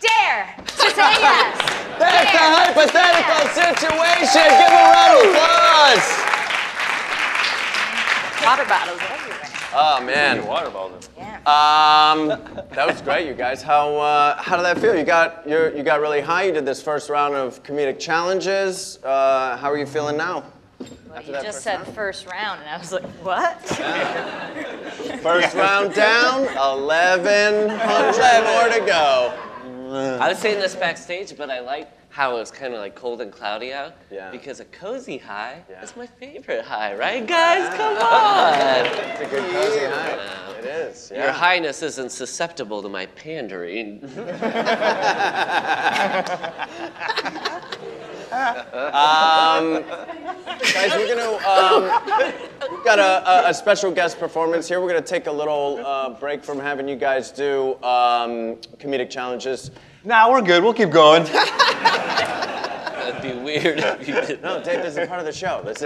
Dare to say yes. That's a Dare to say hypothetical yes. situation. Give a round of applause. Water bottles everywhere. Oh man. Water bottle. Um, that was great, you guys. How uh, how did that feel? You got you you got really high. You did this first round of comedic challenges. Uh, how are you feeling now? You just said first round, and I was like, what? First round down, eleven hundred more to go. I was saying this backstage, but I like how it was kind of like cold and cloudy out. Yeah. Because a cozy high is my favorite high, right, guys? Come on. It's a good cozy high. It is. Your highness isn't susceptible to my pandering. Um, guys, we're gonna um, we've got a, a, a special guest performance here. We're gonna take a little uh, break from having you guys do um, comedic challenges. Nah, we're good. We'll keep going. That'd be weird if you did. Null, Dave, this is part of the show. This is.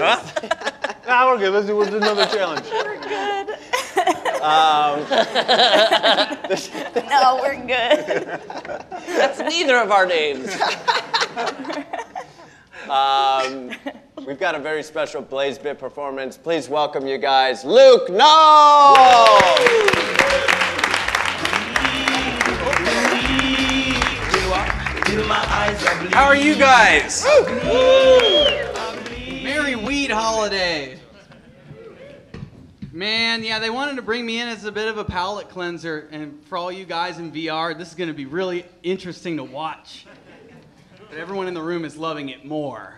nah, we're good. Let's do, let's do another challenge. We're good. Um, no, we're good. That's neither of our names. Um, we've got a very special Blaze Bit performance. Please welcome you guys, Luke No! How are you guys? Merry Weed Holiday. Man, yeah, they wanted to bring me in as a bit of a palate cleanser, and for all you guys in VR, this is going to be really interesting to watch. But everyone in the room is loving it more.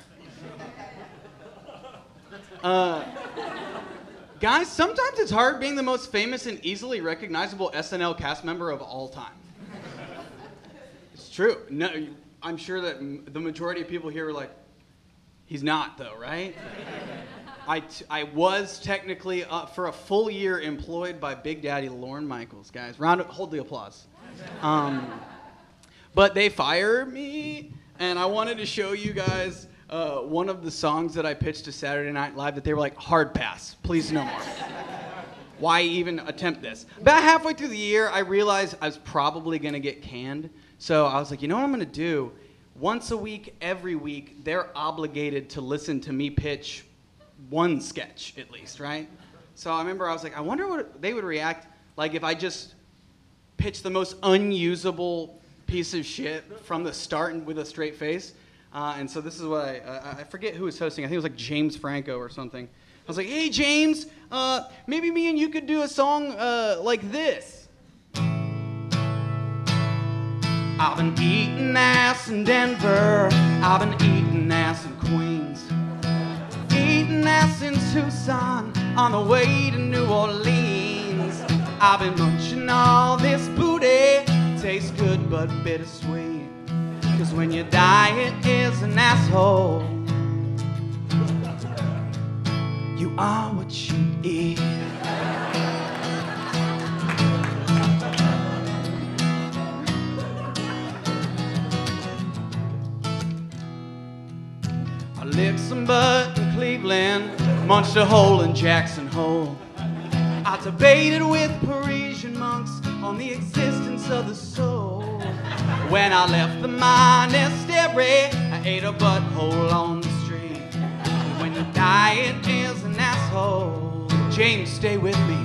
Uh, guys, sometimes it's hard being the most famous and easily recognizable SNL cast member of all time. It's true. No, I'm sure that m- the majority of people here are like, he's not, though, right? I, t- I was technically uh, for a full year employed by Big Daddy Lorne Michaels, guys. Round of, hold the applause. Um, but they fired me, and I wanted to show you guys uh, one of the songs that I pitched to Saturday Night Live that they were like, hard pass, please no more. Why even attempt this? About halfway through the year, I realized I was probably gonna get canned. So I was like, you know what I'm gonna do? Once a week, every week, they're obligated to listen to me pitch one sketch at least, right? So I remember I was like, I wonder what they would react like if I just pitched the most unusable piece of shit from the start and with a straight face. Uh, and so this is what I, uh, I forget who was hosting. I think it was like James Franco or something. I was like, hey James, uh, maybe me and you could do a song uh, like this. I've been eating ass in Denver. I've been eating ass in Queens. Eating ass in Tucson on the way to New Orleans. I've been munching all this booty. Tastes good but bittersweet. Cause when your diet is an asshole, you are what you eat. Licked some butt in Cleveland, munched a hole in Jackson Hole. I debated with Parisian monks on the existence of the soul. When I left the monastery, I ate a butthole on the street. When your diet is an asshole, James, stay with me.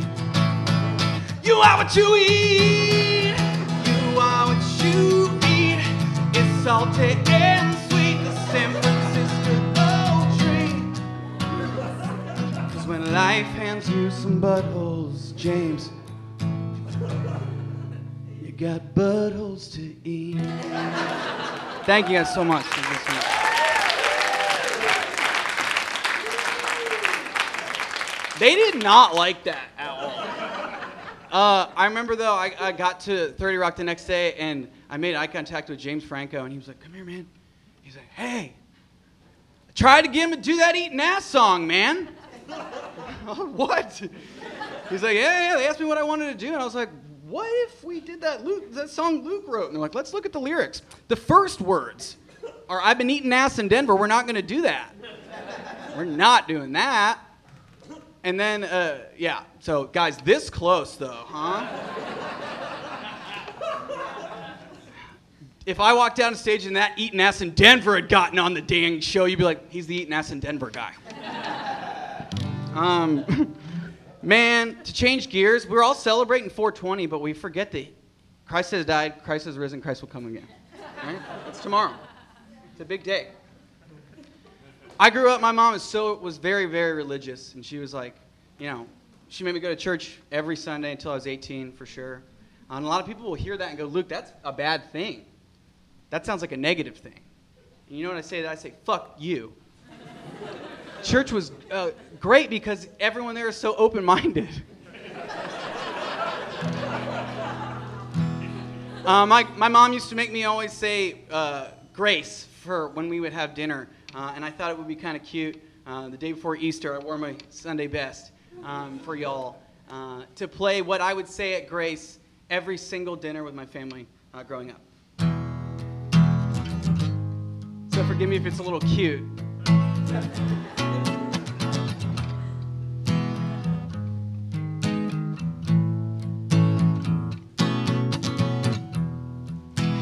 You are what you eat. You are what you eat. It's salty and life hands you some buttholes, James, you got buttholes to eat. Thank you guys so much. They did not like that at all. Uh, I remember though, I, I got to 30 Rock the next day and I made eye contact with James Franco and he was like, "Come here, man." He's like, "Hey, tried to get him to do that eating ass song, man." what? He's like, "Yeah, yeah." They asked me what I wanted to do and I was like, "What if we did that Luke, that song Luke wrote?" And they're like, "Let's look at the lyrics." The first words are, "I've been eating ass in Denver. We're not going to do that. We're not doing that." And then, uh, yeah, so guys, this close though, huh? if I walked down stage and that Eating Ass in Denver had gotten on the dang show, you'd be like, he's the Eating Ass in Denver guy. Um, man, to change gears, we're all celebrating 420, but we forget that Christ has died, Christ has risen, Christ will come again. Right? It's tomorrow. It's a big day. I grew up, my mom was so was very, very religious, and she was like, you know, she made me go to church every Sunday until I was 18 for sure. And a lot of people will hear that and go, Luke, that's a bad thing. That sounds like a negative thing. And you know what I say? that? I say, fuck you. Church was uh, great because everyone there is so open-minded. Uh, my, my mom used to make me always say uh, grace for when we would have dinner. Uh, and I thought it would be kind of cute. Uh, the day before Easter, I wore my Sunday best um, for y'all uh, to play what I would say at Grace every single dinner with my family growing up. So forgive me if it's a little cute.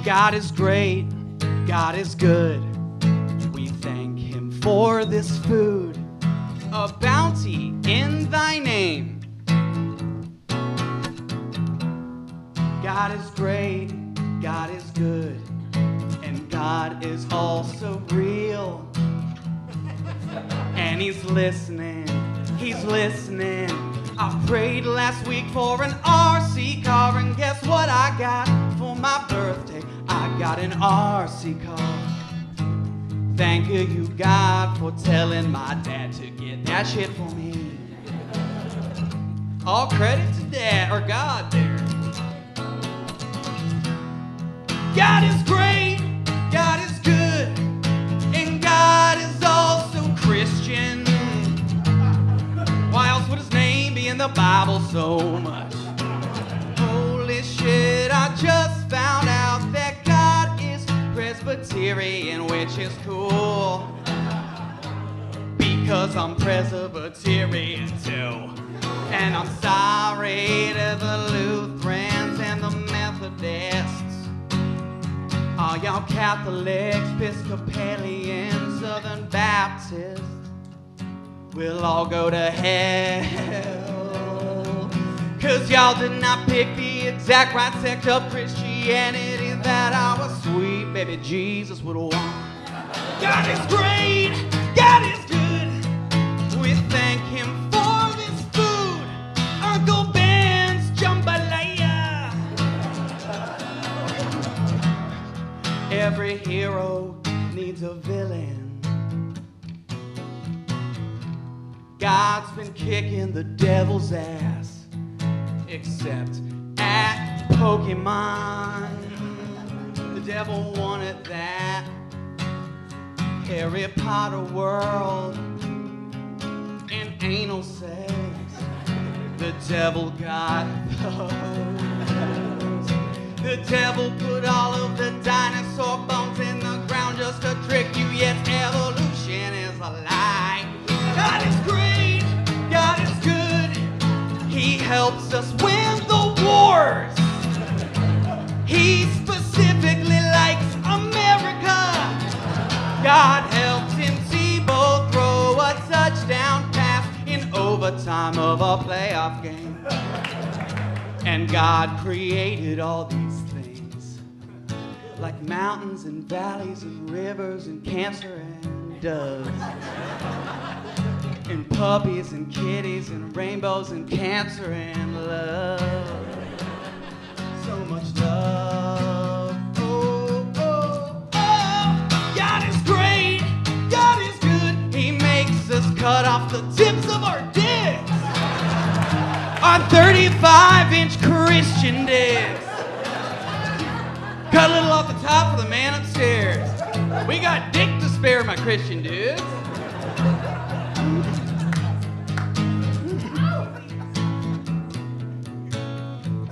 God is great, God is good. We thank Him for this food, a bounty in Thy name. God is great, God is good, and God is also real. And He's listening, He's listening. I prayed last week for an RC car, and guess what I got for my birthday? I got an RC car. Thank you, God, for telling my dad to get that shit for me. All credit to dad or God there. God is great, God is Christian. Why else would his name be in the Bible so much? Holy shit, I just found out that God is Presbyterian, which is cool. Because I'm Presbyterian too. And I'm sorry to the Lutherans and the Methodists. All y'all Catholics, Episcopalians, Southern Baptists we'll all go to hell. Cause y'all did not pick the exact right sect of Christianity that our sweet baby Jesus would want. God is great, God is good. We thank Him for this food. Uncle Ben's jambalaya. Every hero needs a villain. God's been kicking the devil's ass, except at Pokemon. The devil wanted that Harry Potter world and anal sex. The devil got those. The devil put all of the dinosaur bones in the ground just to trick you. Yes, evolution is a lie. God is great, helps us win the wars. He specifically likes America. God helped him Tebow throw a touchdown pass in overtime of a playoff game. And God created all these things like mountains and valleys and rivers and cancer and doves. And puppies and kitties and rainbows and cancer and love. So much love. Oh, oh, oh. God is great. God is good. He makes us cut off the tips of our dicks. On 35 inch Christian dicks. Cut a little off the top for the man upstairs. We got dick to spare, my Christian dudes.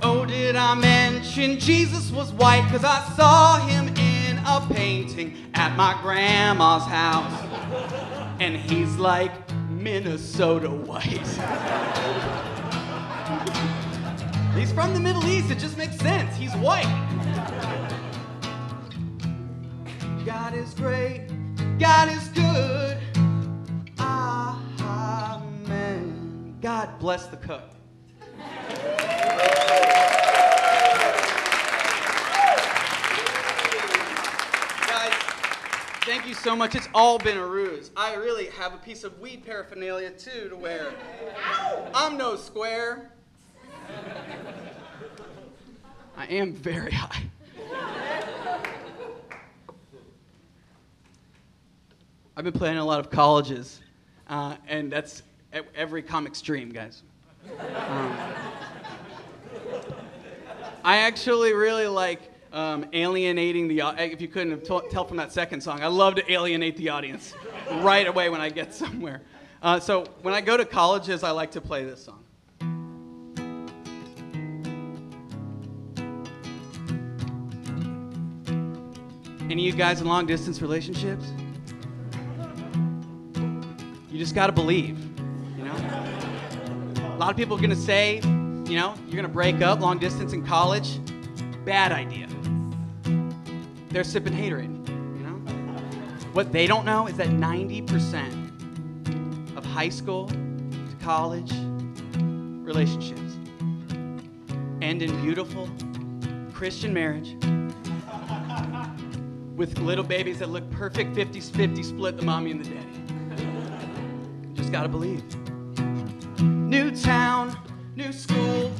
Oh, did I mention Jesus was white? Cause I saw him in a painting at my grandma's house. And he's like Minnesota white. he's from the Middle East, it just makes sense. He's white. God is great, God is good. Amen. God bless the cook. Thank you so much. It's all been a ruse. I really have a piece of weed paraphernalia too to wear. I'm no square. I am very high. I've been playing a lot of colleges, uh, and that's every comic's dream, guys. Um, I actually really like um, alienating the. au- If you couldn't tell from that second song, I love to alienate the audience right away when I get somewhere. Uh, so when I go to colleges, I like to play this song. Any of you guys in long distance relationships? You just gotta believe, you know? A lot of people are gonna say, you know, you're gonna break up long distance in college. Bad idea. They're sipping haterade, you know? What they don't know is that 90% of high school to college relationships end in beautiful Christian marriage with little babies that look perfect 50 50 split the mommy and the daddy. Just gotta believe. New town, new school,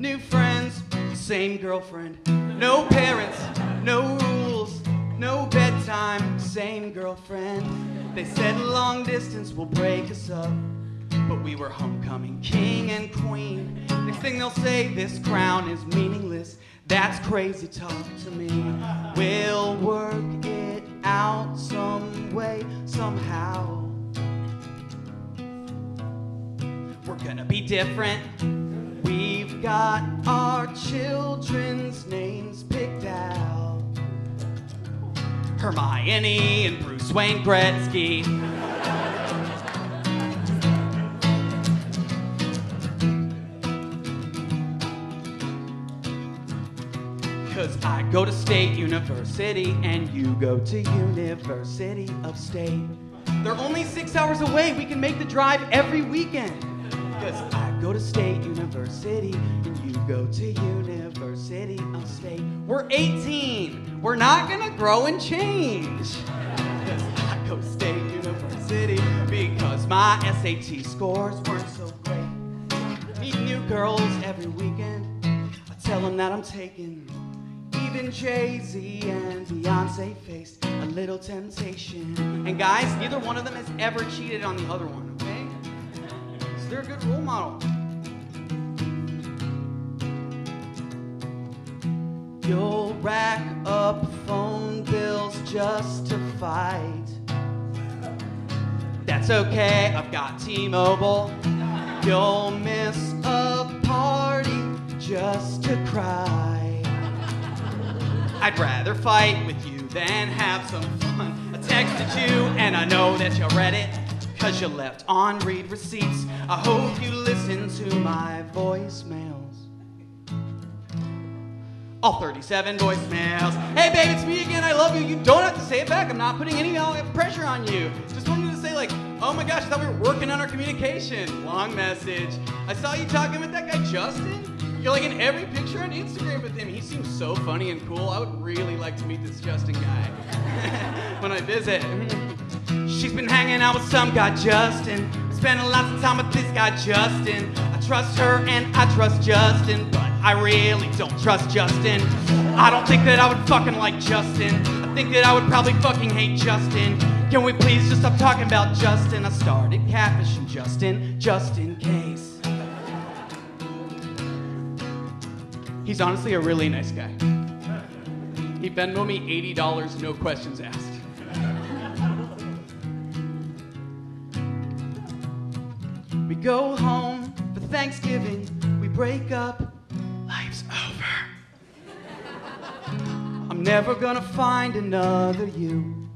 new friends, same girlfriend. No parents, no rules, no bedtime, same girlfriend. They said long distance will break us up, but we were homecoming king and queen. Next thing they'll say, this crown is meaningless. That's crazy talk to me. We'll work it out some way, somehow. We're gonna be different. We've got our children's names. Hermione and Bruce Wayne Gretzky. Cause I go to State University and you go to University of State. They're only six hours away. We can make the drive every weekend. Cause I go to State University and you go to University of State. We're 18. We're not gonna grow and change. I go to State University because my SAT scores weren't so great. Meet new girls every weekend. I tell them that I'm taking. Even Jay Z and Beyonce faced a little temptation. And guys, neither one of them has ever cheated on the other one, okay? So they're a good role model. You'll rack up phone bills just to fight. That's okay, I've got T Mobile. You'll miss a party just to cry. I'd rather fight with you than have some fun. I texted you and I know that you read it. cause you left on read receipts. I hope you listen to my voicemails. All 37 voicemails. Hey babe, it's me again. I love you. You don't have to say it back. I'm not putting any pressure on you. Just wanted to say like, oh my gosh, I thought we were working on our communication. Long message. I saw you talking with that guy Justin. You're like in every picture on Instagram with him. He seems so funny and cool. I would really like to meet this Justin guy when I visit. She's been hanging out with some guy, Justin. Spending lots of time with this guy, Justin. I trust her and I trust Justin, but I really don't trust Justin. I don't think that I would fucking like Justin. I think that I would probably fucking hate Justin. Can we please just stop talking about Justin? I started catfishing Justin just in case. He's honestly a really nice guy. He Venmo me $80, no questions asked. Go home for Thanksgiving, we break up, life's over. I'm never gonna find another you.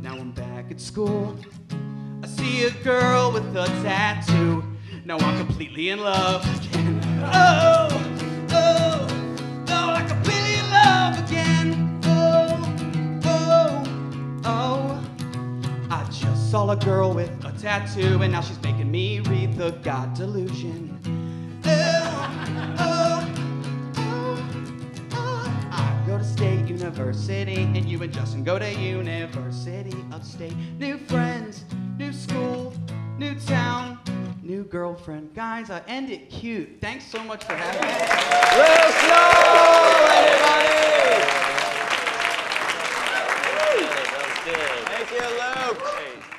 Now I'm back at school. I see a girl with a tattoo. Now I'm completely in love again. Oh, oh, oh, love again. Oh, oh, oh. I just saw a girl with tattoo, and now she's making me read the God Delusion. Oh, oh, oh, oh. I go to State University, and you and Justin go to University of State. New friends, new school, new town, new girlfriend. Guys, I end it cute. Thanks so much for having me. Thank you, Luke.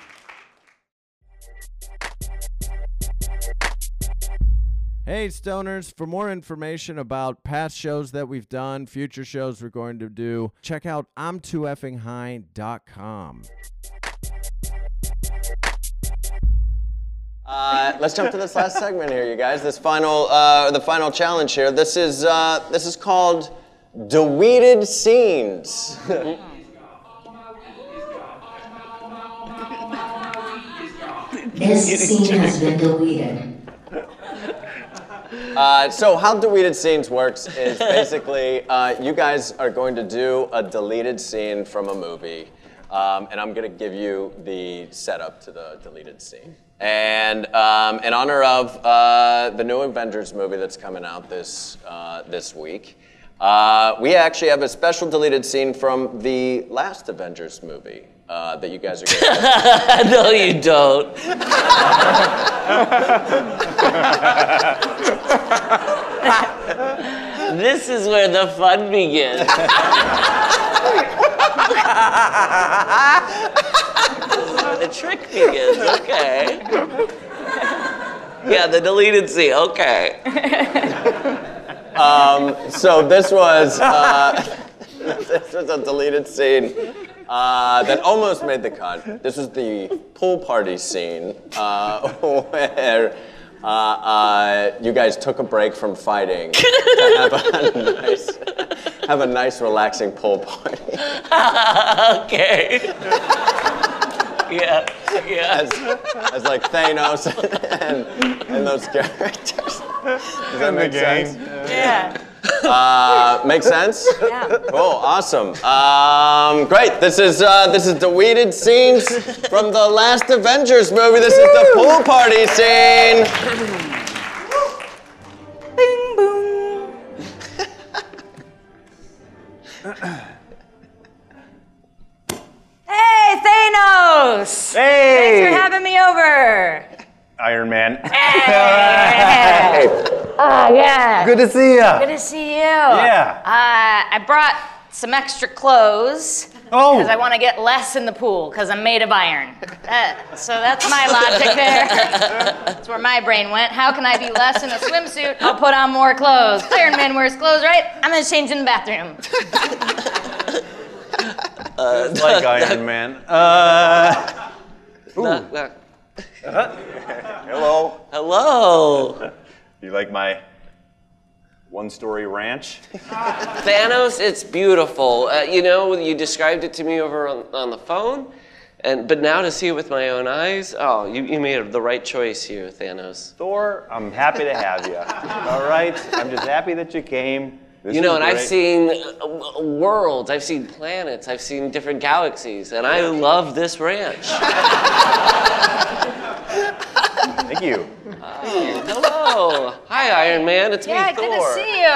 Hey, Stoners, for more information about past shows that we've done, future shows we're going to do, check out I'm too Uh, let's jump to this last segment here, you guys. This final, uh, the final challenge here. This is uh, this is called deleted scenes. This scene has been deleted. Uh, so how deleted scenes works is basically uh, you guys are going to do a deleted scene from a movie, um, and I'm going to give you the setup to the deleted scene. And um, in honor of uh, the new Avengers movie that's coming out this uh, this week, uh, we actually have a special deleted scene from the last Avengers movie uh, that you guys are going to. no, you don't. this is where the fun begins. this is where the trick begins. Okay. Yeah, the deleted scene. Okay. Um, so this was uh, this was a deleted scene uh, that almost made the cut. This was the pool party scene uh, where uh, uh, you guys took a break from fighting to have a nice, have a nice, relaxing pool party. okay. Yeah, yeah. As, as like Thanos and, and those characters. Does that make sense? Yeah. Uh, make sense? Yeah. Cool, awesome. Um, great. This is uh, this is deleted scenes from the last Avengers movie. This is the pool party scene. Bing boom. hey, Thanos! Hey! Thanks for having me over. Iron Man. Oh, yeah. Good to see ya. Good to see you. Yeah. Uh, I brought some extra clothes. Oh. Because I want to get less in the pool because I'm made of iron. Uh, so that's my logic there. That's where my brain went. How can I be less in a swimsuit? I'll put on more clothes. Iron Man wears clothes, right? I'm going to change in the bathroom. Just like Iron Man. Uh, Knock, knock. Hello. Hello. You like my one-story ranch? Thanos, it's beautiful. Uh, you know, you described it to me over on, on the phone. And but now to see it with my own eyes, oh, you, you made the right choice here, Thanos. Thor, I'm happy to have you. All right? I'm just happy that you came. This you know, and I've seen uh, worlds, I've seen planets, I've seen different galaxies, and I love this ranch. Thank you. Oh, hello. Hi, Iron Man. It's Yeah, me, good Thor. to see you.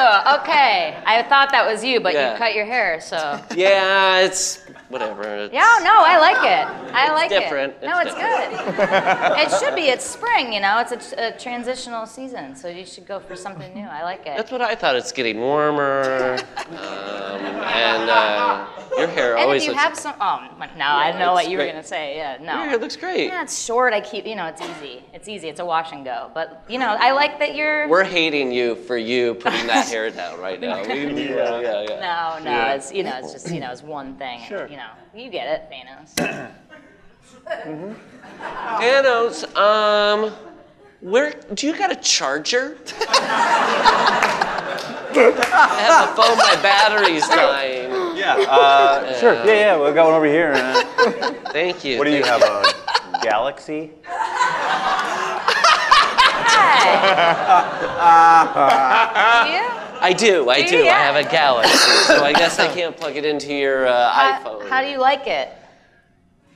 Okay, I thought that was you, but Yeah. you cut your hair, so. Yeah, it's whatever. It's, Yeah, no, I like it. I like different. it. It's different. no, It's it's, good. it should be. It's spring, you know. It's a, a transitional season, so you should go for something new. I like it. That's what I thought. It's getting warmer, um, and uh, your hair and always if you looks. have some, oh no, I know it's what you were great. gonna say. Yeah, no. Your hair looks great. Yeah, it's short. I keep, you know, it's easy. It's easy. It's a wash and go. But you know, I like that you're. We're hating you for you putting that hair down right now. We, we- yeah, yeah, yeah. No, no, Yeah. it's you know, it's just you know, it's one thing. Sure. You know, you get it, Thanos. mm-hmm. Thanos, um, where do you got a charger? I have a phone. My battery's dying. Yeah. Uh, sure. Yeah, yeah. We'll go over here. Uh, Thank you. what do you thank have? A Galaxy? I do. I Do you? I have a Galaxy, so I guess I can't plug it into your uh, How, iPhone. how do you like it?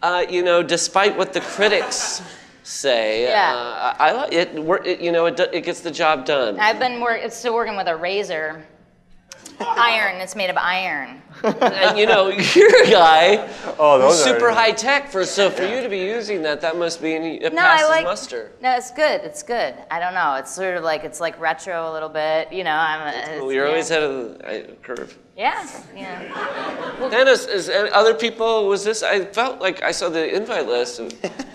Uh, you know, despite what the critics say, Yeah. uh, I, I it, it. You know, it, it gets the job done. I've been work, still working with a razor. Iron. It's made of iron. and you know, you're a guy Oh, who's those are- super high tech. For so for you to be using that, that must be it No, I like. muster. No, it's good. It's good. I don't know. It's sort of like it's like retro a little bit. You know, I'm. Well, you're yeah. always ahead of the uh, curve. Yeah. Yeah. Dennis, is and other people? Was this? I felt like I saw the invite list.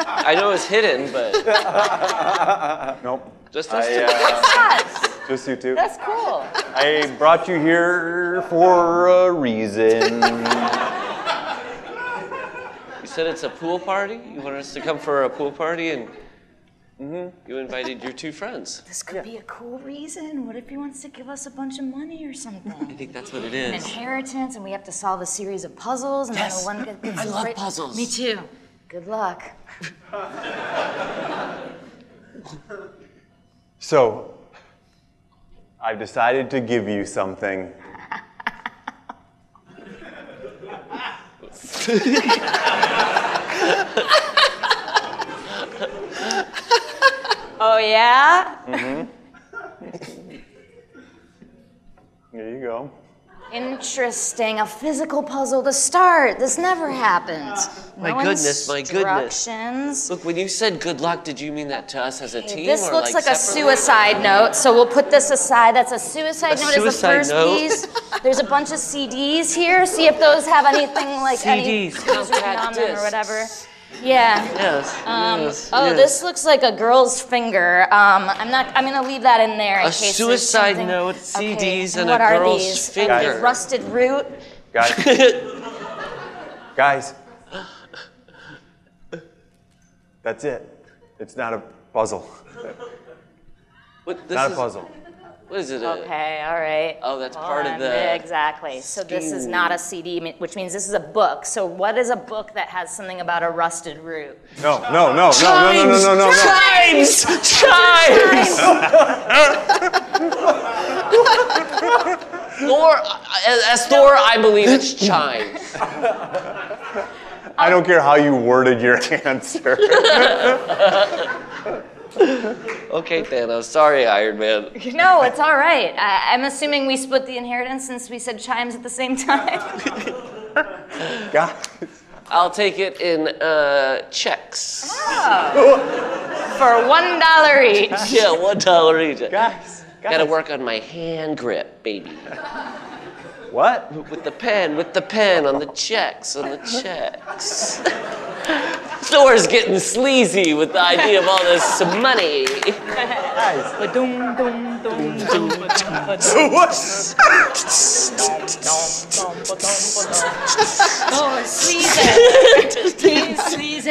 I know it's hidden, but Nope. Just us I, two. uh, just you two. That's cool. I brought you here for a reason. You said it's a pool party. You want us to come for a pool party, and you invited your two friends. This could be a cool reason. What if he wants to give us a bunch of money or something? I think that's what it is. An inheritance, and we have to solve a series of puzzles, and Yes. then one gets gets I love great- puzzles. Me too. Good luck. So, I've decided to give you something. Oh yeah. Mm-hmm. Here you go. Interesting. A physical puzzle to start. This never happens. My No goodness, my goodness. Look, when you said good luck, did you mean that to us as a team? This looks like, a suicide note, so we'll put this aside. That's a suicide A note is the suicide first note? piece. There's a bunch of CDs here. See if those have anything like any CDs, written compact or whatever. Yeah. Yes. Um, yes, oh, yes. this looks like a girl's finger. Um, I'm not. I'm gonna leave that in there in A case suicide there's something. note, Okay, CDs, and what a are girl's these? finger. Are these rusted root. Guys. Guys. That's it. It's not a puzzle. What, this not a is- puzzle. What is it? A, okay, all right. Oh, that's Hold part on. of the. Exactly. So this is not a CD, which means this is a book. So what is a book that has something about a rusted root? No, no, no, no, chimes, no, no, no, no, no. Chimes! Chimes! Thor, uh, as Thor, I believe it's chimes. I don't care how you worded your answer. okay, Thanos. Sorry, Iron Man. No, it's all right. I, I'm assuming we split the inheritance since we said chimes at the same time. Guys. I'll take it in uh, checks. For one dollar each. Yeah, one dollar each. Guys, Gotta work on my hand grip, baby. What? With the pen, with the pen on the checks, on the checks. Thor's getting sleazy with the idea of all this money. Ba-dum, dum, dum, dum, Oh, sleazy. He's sleazy.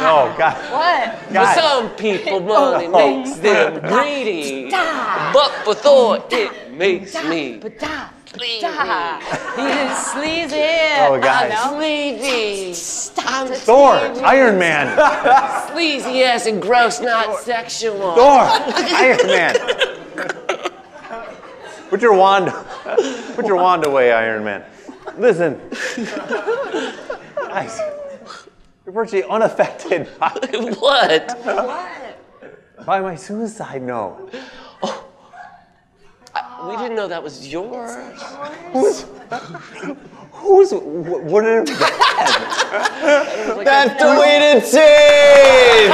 No, guys. What? For Guys. some people, money oh. makes them greedy. But for Thor, it makes me Stop. You sleazy. Oh, guys. I know. Sleazy. Stop. Thor, Iron Man. Sleazy ass and gross, not sexual. Thor, Iron Man. Put your wand, put your wand away, Iron Man. Listen, guys, you're virtually unaffected by, what? by my suicide note. We didn't know that was yours. Who's, who's, wh- what did that? That's deleted scenes!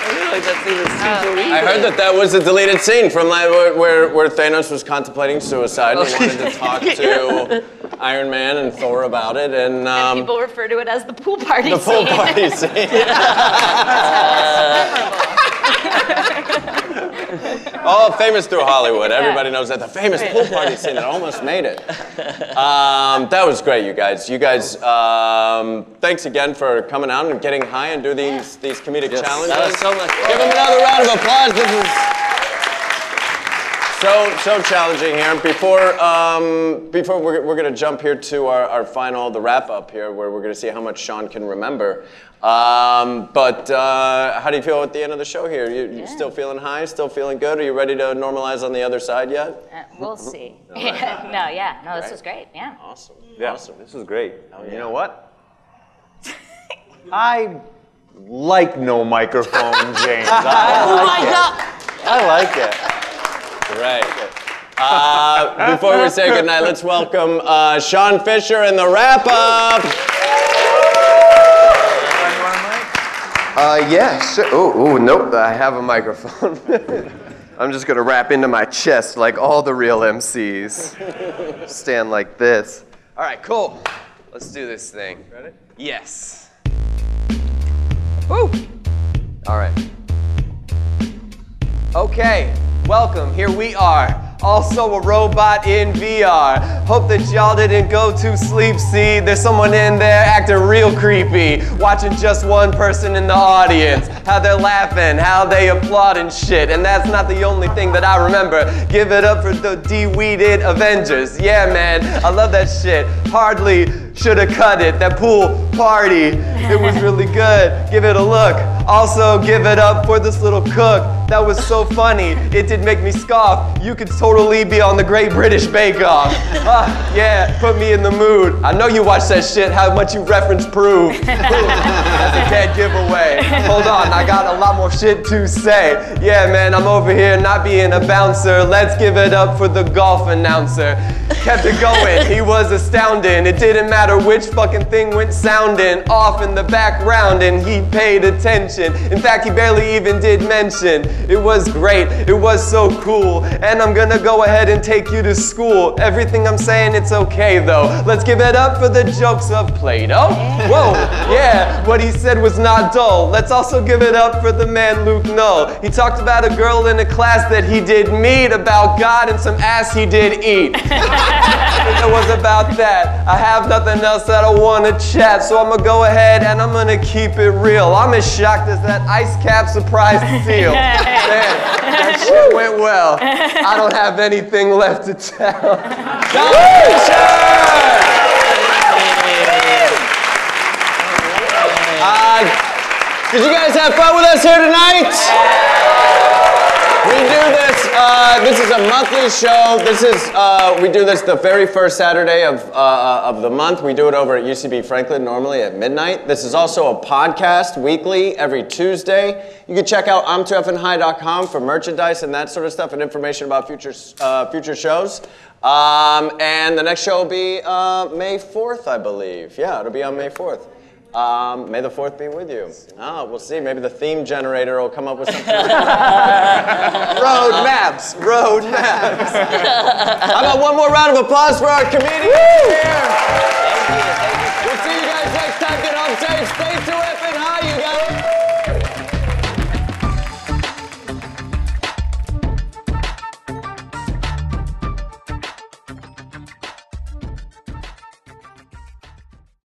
I feel like that's even super I heard that that was a deleted scene from like, where, where, where Thanos was contemplating suicide. He wanted to talk to Iron Man and Thor about it, and um, People refer to it as the pool party the pool scene. party scene. All famous through Hollywood. Everybody knows that. The famous pool party scene that almost made it. Um, that was great, you guys. You guys, um, thanks again for coming out and getting high and do these these comedic challenges. That was so much fun. Give them another round of applause. This is so so challenging here. Before um, before we're, we're gonna jump here to our, our final the wrap up here, where we're gonna see how much Sean can remember. Um, but uh, how do you feel at the end of the show here? You, you still feeling high? Still feeling good? Are you ready to normalize on the other side yet? Uh, we'll see. no, yeah, no, this Right. was great. Yeah. Awesome. Yeah, Awesome. this was great. You know what? I like no microphone, James. I Oh like my it. god! I like it. Great. Uh, before we say goodnight, let's welcome uh, Sean Fisher and the wrap up. Uh, yeah, sure. Oh, oh, nope, I have a microphone. I'm just gonna wrap into my chest like all the real MCs. Stand like this. All right, cool. Let's do this thing. Ready? Yes. Woo! All right. Okay, welcome. Here we are. Also a robot in VR. Hope that y'all didn't go to sleep. See, there's someone in there acting real creepy. Watching just one person in the audience. How they're laughing, how they applaud and shit. And that's not the only thing that I remember. Give it up for the de-weeded Avengers. Yeah, man, I love that shit. Hardly should have cut it. That pool party, it was really good. Give it a look. Also, give it up for this little cook. That was so funny. It did make me scoff. You could totally be on the Great British Bake Off. Ah, yeah, put me in the mood. I know you watch that shit. How much you reference prove. That's a dead giveaway. Hold on, I got a lot more shit to say. Yeah, man, I'm over here not being a bouncer. Let's give it up for the golf announcer. Kept it going, he was astounding. It didn't matter which fucking thing went sounding off in the background, and he paid attention. In fact, he barely even did mention. It was great, it was so cool. And I'm gonna go ahead and take you to school. Everything I'm saying, it's okay though. Let's give it up for the jokes of Plato. Whoa, yeah, what he said was not dull. Let's also give it up for the man Luke Null. He talked about a girl in a class that he did meet, about God and some ass he did eat. I think it was about that. I have nothing else that I want to chat, so I'm gonna go ahead and I'm gonna keep it real. I'm as shocked as that ice cap surprise seal. Man, that shit went well. I don't have anything left to tell. Uh, did you guys have fun with us here tonight? We do this. Uh, this is a monthly show. This is uh, we do this the very first Saturday of uh, of the month. We do it over at UCB Franklin normally at midnight. This is also a podcast weekly every Tuesday. You can check out I'm2FNHigh.com for merchandise and that sort of stuff and information about future uh, future shows. Um, and the next show will be uh, May 4th, I believe. Yeah, it'll be on May 4th. Um, may the 4th be with you. Oh, we'll see. Maybe the theme generator will come up with something. road maps, road maps. How about one more round of applause for our comedians here? We'll see you guys next time. Get home safe. Stay